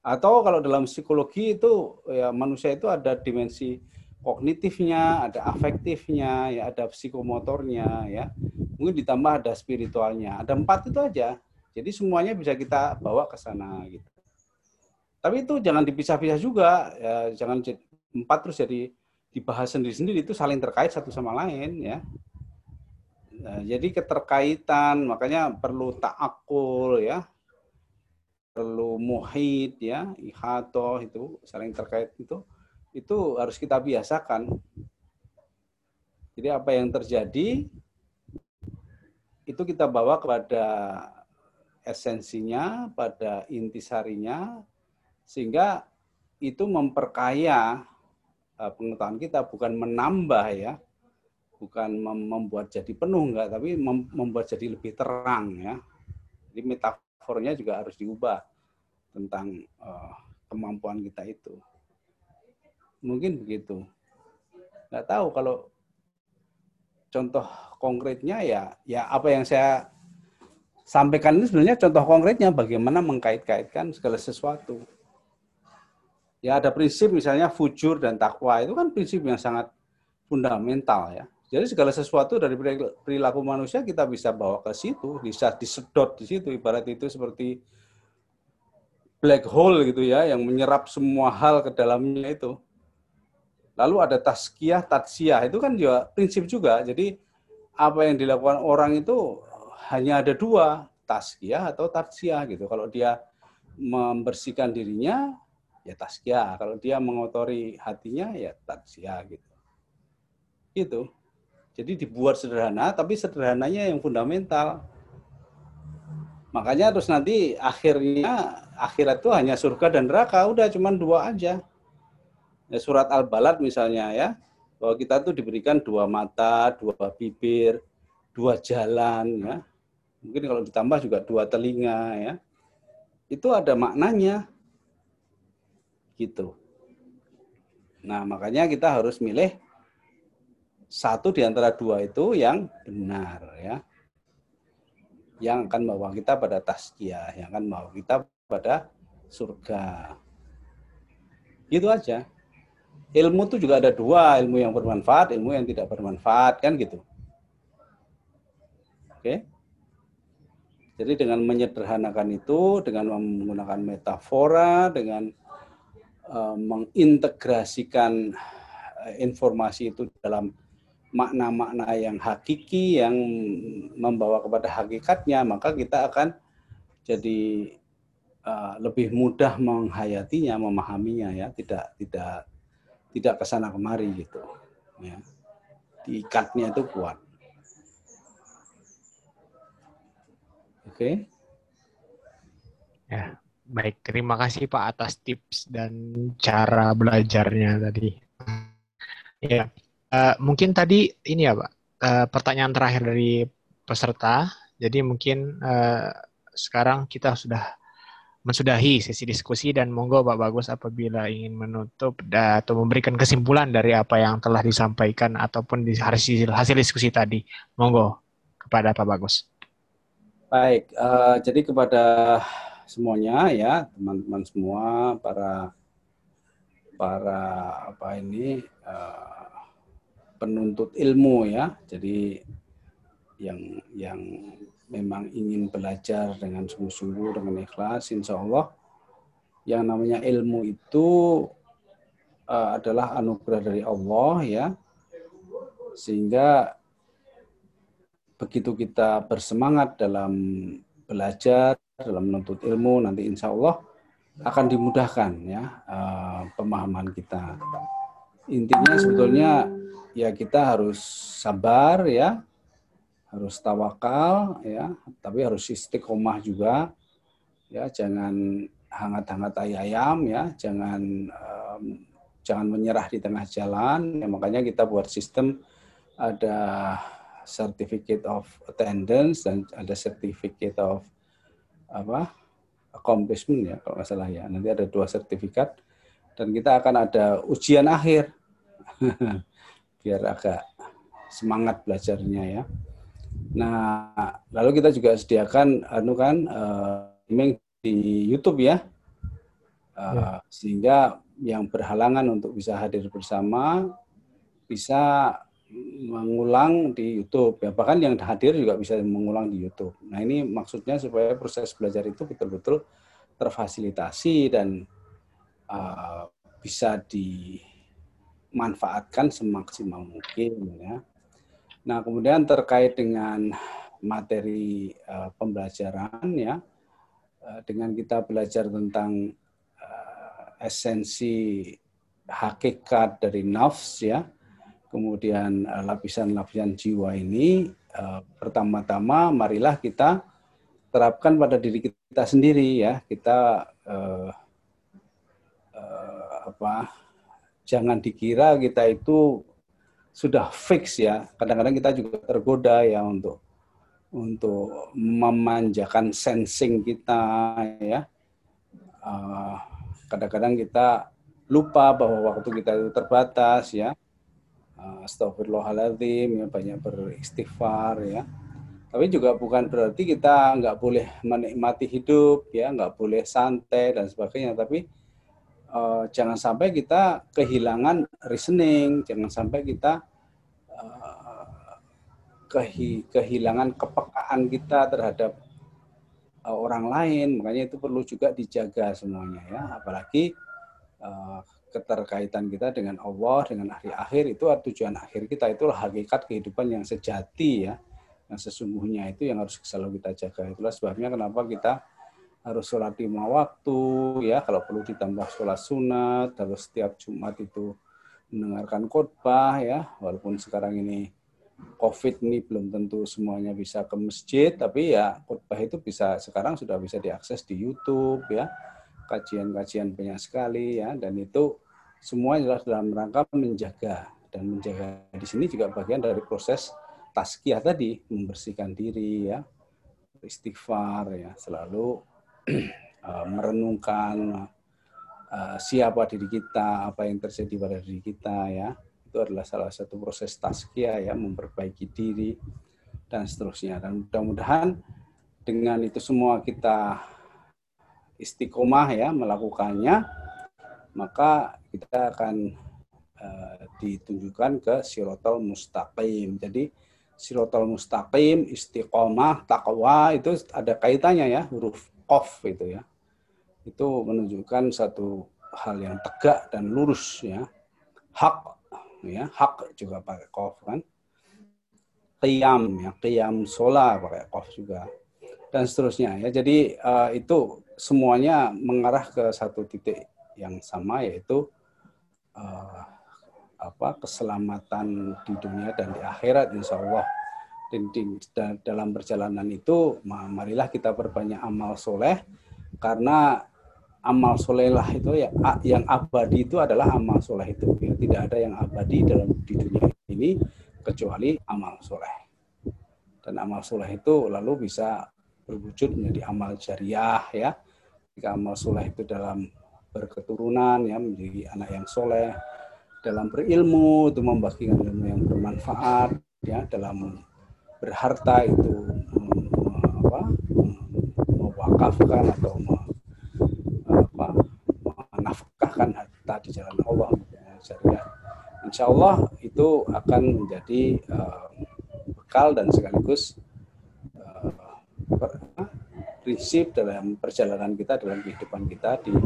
B: Atau kalau dalam psikologi itu ya manusia itu ada dimensi kognitifnya, ada afektifnya, ya ada psikomotornya, ya mungkin ditambah ada spiritualnya, ada empat itu aja. Jadi semuanya bisa kita bawa ke sana gitu. Tapi itu jangan dipisah-pisah juga, ya, jangan empat terus jadi dibahas sendiri-sendiri. Itu saling terkait satu sama lain ya. Nah, jadi keterkaitan makanya perlu takakul ya. Perlu muhid ya. Ihato itu saling terkait itu. Itu harus kita biasakan. Jadi apa yang terjadi itu kita bawa kepada esensinya pada intisarinya sehingga itu memperkaya eh, pengetahuan kita bukan menambah ya bukan membuat jadi penuh enggak tapi membuat jadi lebih terang ya jadi metafor metafornya juga harus diubah tentang uh, kemampuan kita itu. Mungkin begitu. Nggak tahu kalau contoh konkretnya ya ya apa yang saya sampaikan ini sebenarnya contoh konkretnya bagaimana mengkait-kaitkan segala sesuatu. Ya ada prinsip misalnya fujur dan takwa itu kan prinsip yang sangat fundamental ya. Jadi segala sesuatu dari perilaku manusia kita bisa bawa ke situ, bisa disedot di situ. Ibarat itu seperti black hole gitu ya, yang menyerap semua hal ke dalamnya itu. Lalu ada taskiah, tatsiah, itu kan juga prinsip juga. Jadi apa yang dilakukan orang itu hanya ada dua, taskiah atau tatsiah gitu. Kalau dia membersihkan dirinya, ya taskiah. Kalau dia mengotori hatinya, ya tatsiah gitu. Itu. Jadi dibuat sederhana, tapi sederhananya yang fundamental. Makanya terus nanti akhirnya akhirat itu hanya surga dan neraka, udah cuma dua aja. Ya, surat Al-Balad misalnya ya, bahwa kita tuh diberikan dua mata, dua bibir, dua jalan ya. Mungkin kalau ditambah juga dua telinga ya. Itu ada maknanya. Gitu. Nah, makanya kita harus milih satu di antara dua itu yang benar ya. Yang akan membawa kita pada taskia, yang akan membawa kita pada surga. Gitu aja. Ilmu itu juga ada dua, ilmu yang bermanfaat, ilmu yang tidak bermanfaat, kan gitu. Oke. Jadi dengan menyederhanakan itu, dengan menggunakan metafora, dengan uh, mengintegrasikan uh, informasi itu dalam makna-makna yang hakiki yang membawa kepada hakikatnya maka kita akan jadi uh, lebih mudah menghayatinya memahaminya ya tidak tidak tidak ke sana kemari gitu. Ya. Diikatnya itu kuat. Oke. Okay?
A: ya baik. Terima kasih Pak atas tips dan cara belajarnya tadi. Ya Uh, mungkin tadi ini ya Pak, uh, pertanyaan terakhir dari peserta. Jadi mungkin uh, sekarang kita sudah mensudahi sesi diskusi dan monggo Pak Bagus apabila ingin menutup atau memberikan kesimpulan dari apa yang telah disampaikan ataupun di hasil, hasil diskusi tadi. Monggo kepada Pak Bagus.
B: Baik, uh, jadi kepada semuanya ya teman-teman semua para para apa ini uh, penuntut ilmu ya. Jadi yang yang memang ingin belajar dengan sungguh-sungguh dengan ikhlas, insya Allah. Yang namanya ilmu itu uh, adalah anugerah dari Allah ya, sehingga begitu kita bersemangat dalam belajar, dalam menuntut ilmu, nanti insya Allah akan dimudahkan ya uh, pemahaman kita. Intinya sebetulnya ya kita harus sabar ya, harus tawakal ya, tapi harus istiqomah juga ya, jangan hangat-hangat ayam ya, jangan um, jangan menyerah di tengah jalan. Ya, makanya kita buat sistem ada certificate of attendance dan ada certificate of apa accomplishment ya kalau nggak salah ya. Nanti ada dua sertifikat dan kita akan ada ujian akhir biar agak semangat belajarnya ya. Nah, lalu kita juga sediakan anu kan uh, di YouTube ya. Uh, ya. Sehingga yang berhalangan untuk bisa hadir bersama bisa mengulang di YouTube ya bahkan yang hadir juga bisa mengulang di YouTube. Nah ini maksudnya supaya proses belajar itu betul-betul terfasilitasi dan uh, bisa dimanfaatkan semaksimal mungkin ya. Nah, kemudian terkait dengan materi uh, pembelajaran ya, uh, dengan kita belajar tentang uh, esensi hakikat dari nafs ya, kemudian lapisan-lapisan jiwa ini, uh, pertama-tama marilah kita terapkan pada diri kita sendiri ya, kita uh, uh, apa? Jangan dikira kita itu sudah fix ya. Kadang-kadang kita juga tergoda ya untuk untuk memanjakan sensing kita ya. ah, kadang-kadang kita lupa bahwa waktu kita itu terbatas ya. Uh, Astagfirullahaladzim ya banyak beristighfar ya. Tapi juga bukan berarti kita nggak boleh menikmati hidup ya, nggak boleh santai dan sebagainya. Tapi uh, jangan sampai kita kehilangan reasoning, jangan sampai kita uh, kehi kehilangan kepekaan kita terhadap uh, orang lain. Makanya itu perlu juga dijaga semuanya ya, apalagi uh, keterkaitan kita dengan Allah, dengan hari akhir itu tujuan akhir kita itulah hakikat kehidupan yang sejati ya, yang sesungguhnya itu yang harus selalu kita jaga. Itulah sebabnya kenapa kita harus sholat lima waktu ya. Kalau perlu ditambah sholat sunat harus setiap Jumat itu mendengarkan khotbah ya. Walaupun sekarang ini COVID ini belum tentu semuanya bisa ke masjid tapi ya khotbah itu bisa sekarang sudah bisa diakses di YouTube ya. Kajian-kajian banyak sekali ya. Dan itu semua adalah dalam rangka menjaga. Dan menjaga di sini juga bagian dari proses taskiah tadi membersihkan diri ya. Istighfar ya. Selalu uh, merenungkan uh, siapa diri kita, apa yang terjadi pada diri kita ya. Itu adalah salah satu proses taskia ya, memperbaiki diri dan seterusnya. Dan mudah-mudahan dengan itu semua kita istiqomah ya melakukannya, maka kita akan uh, ditunjukkan ke sirotol mustaqim. Jadi sirotol mustaqim, istiqomah, takwa itu ada kaitannya ya huruf kof itu ya. Itu menunjukkan satu hal yang tegak dan lurus ya. Hak ya hak juga pakai kof kan. Qiyam ya qiyam sholat pakai kof juga. Dan seterusnya ya. Jadi uh, itu semuanya mengarah ke satu titik yang sama yaitu uh, apa keselamatan di dunia dan di akhirat insya Allah dalam perjalanan itu marilah kita perbanyak amal soleh karena amal soleh lah itu ya yang abadi itu adalah amal soleh itu ya, tidak ada yang abadi dalam di dunia ini kecuali amal soleh Dan amal soleh itu lalu bisa berwujud menjadi amal jariah ya. Jika amal soleh itu dalam berketurunan ya menjadi anak yang soleh, dalam berilmu itu membagikan ilmu yang bermanfaat ya dalam berharta itu apa, mewakafkan atau apa, menafkahkan harta di jalan Allah ya, Insya Allah itu akan menjadi uh, bekal dan sekaligus uh, prinsip dalam perjalanan kita dalam kehidupan kita di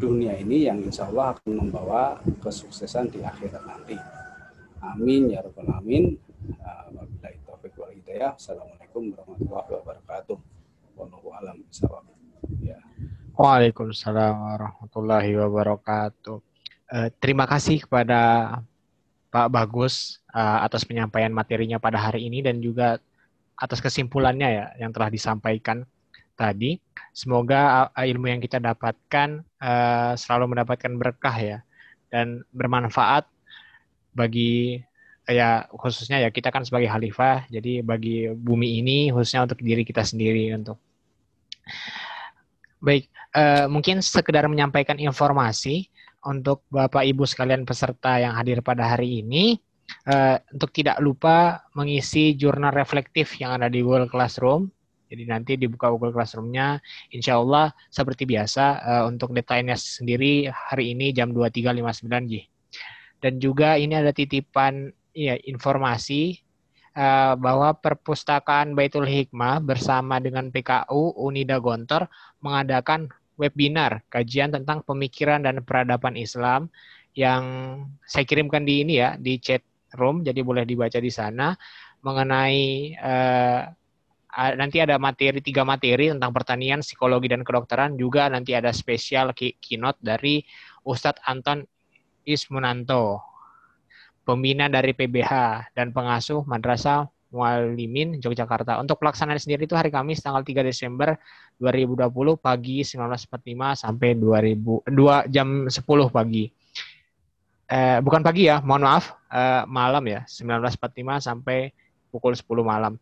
B: dunia ini yang insya Allah akan membawa kesuksesan di akhirat nanti. Amin ya rabbal alamin. Hidayah. Assalamualaikum warahmatullahi wabarakatuh. Wallahu.
A: Ya. Waalaikumsalam warahmatullahi wabarakatuh. Uh, terima kasih kepada Pak Bagus uh, atas penyampaian materinya pada hari ini dan juga atas kesimpulannya ya yang telah disampaikan tadi. Semoga uh, ilmu yang kita dapatkan uh, selalu mendapatkan berkah ya dan bermanfaat bagi ya khususnya ya kita kan sebagai khalifah jadi bagi bumi ini khususnya untuk diri kita sendiri untuk baik uh, mungkin sekedar menyampaikan informasi untuk bapak ibu sekalian peserta yang hadir pada hari ini uh, untuk tidak lupa mengisi jurnal reflektif yang ada di Google Classroom jadi nanti dibuka Google Classroom-nya, insya Allah seperti biasa uh, untuk detailnya sendiri hari ini jam 23.59 J. Dan juga ini ada titipan ya, informasi uh, bahwa perpustakaan Baitul Hikmah bersama dengan PKU Unida Gontor mengadakan webinar kajian tentang pemikiran dan peradaban Islam yang saya kirimkan di ini ya di chat room. Jadi boleh dibaca di sana mengenai uh, nanti ada materi tiga materi tentang pertanian, psikologi dan kedokteran. Juga nanti ada spesial keynote dari Ustadz Anton Ismunanto, pembina dari PBH dan pengasuh Madrasah Mualimin Yogyakarta. Untuk pelaksanaan sendiri itu hari Kamis tanggal 3 Desember 2020 pagi 1945 sampai 2000 2 jam 10 pagi. Eh, bukan pagi ya, mohon maaf, eh, malam ya, 1945 sampai pukul 10 malam.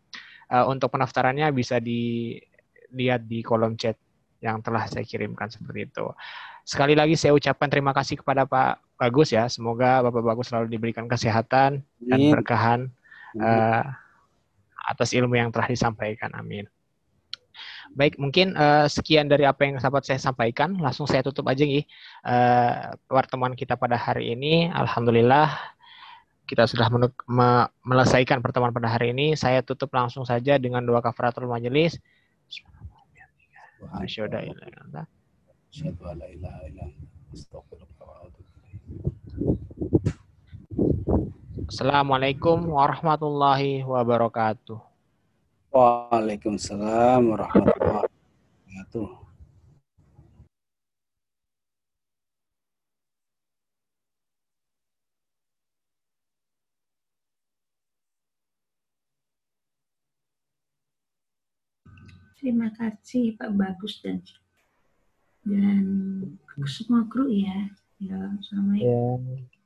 A: Uh, untuk pendaftarannya bisa dilihat di kolom chat yang telah saya kirimkan seperti itu. Sekali lagi saya ucapkan terima kasih kepada Pak Bagus ya. Semoga Bapak Bagus selalu diberikan kesehatan dan berkahan uh, atas ilmu yang telah disampaikan. Amin. Baik, mungkin uh, sekian dari apa yang sahabat saya sampaikan. Langsung saya tutup aja nih uh, pertemuan kita pada hari ini. Alhamdulillah kita sudah menyelesaikan pertemuan pada hari ini. Saya tutup langsung saja dengan doa kafaratul majelis. Assalamualaikum warahmatullahi wabarakatuh.
B: Waalaikumsalam warahmatullahi wabarakatuh.
D: Terima kasih Pak Bagus dan dan semua kru ya. Ya, Assalamualaikum. Ya.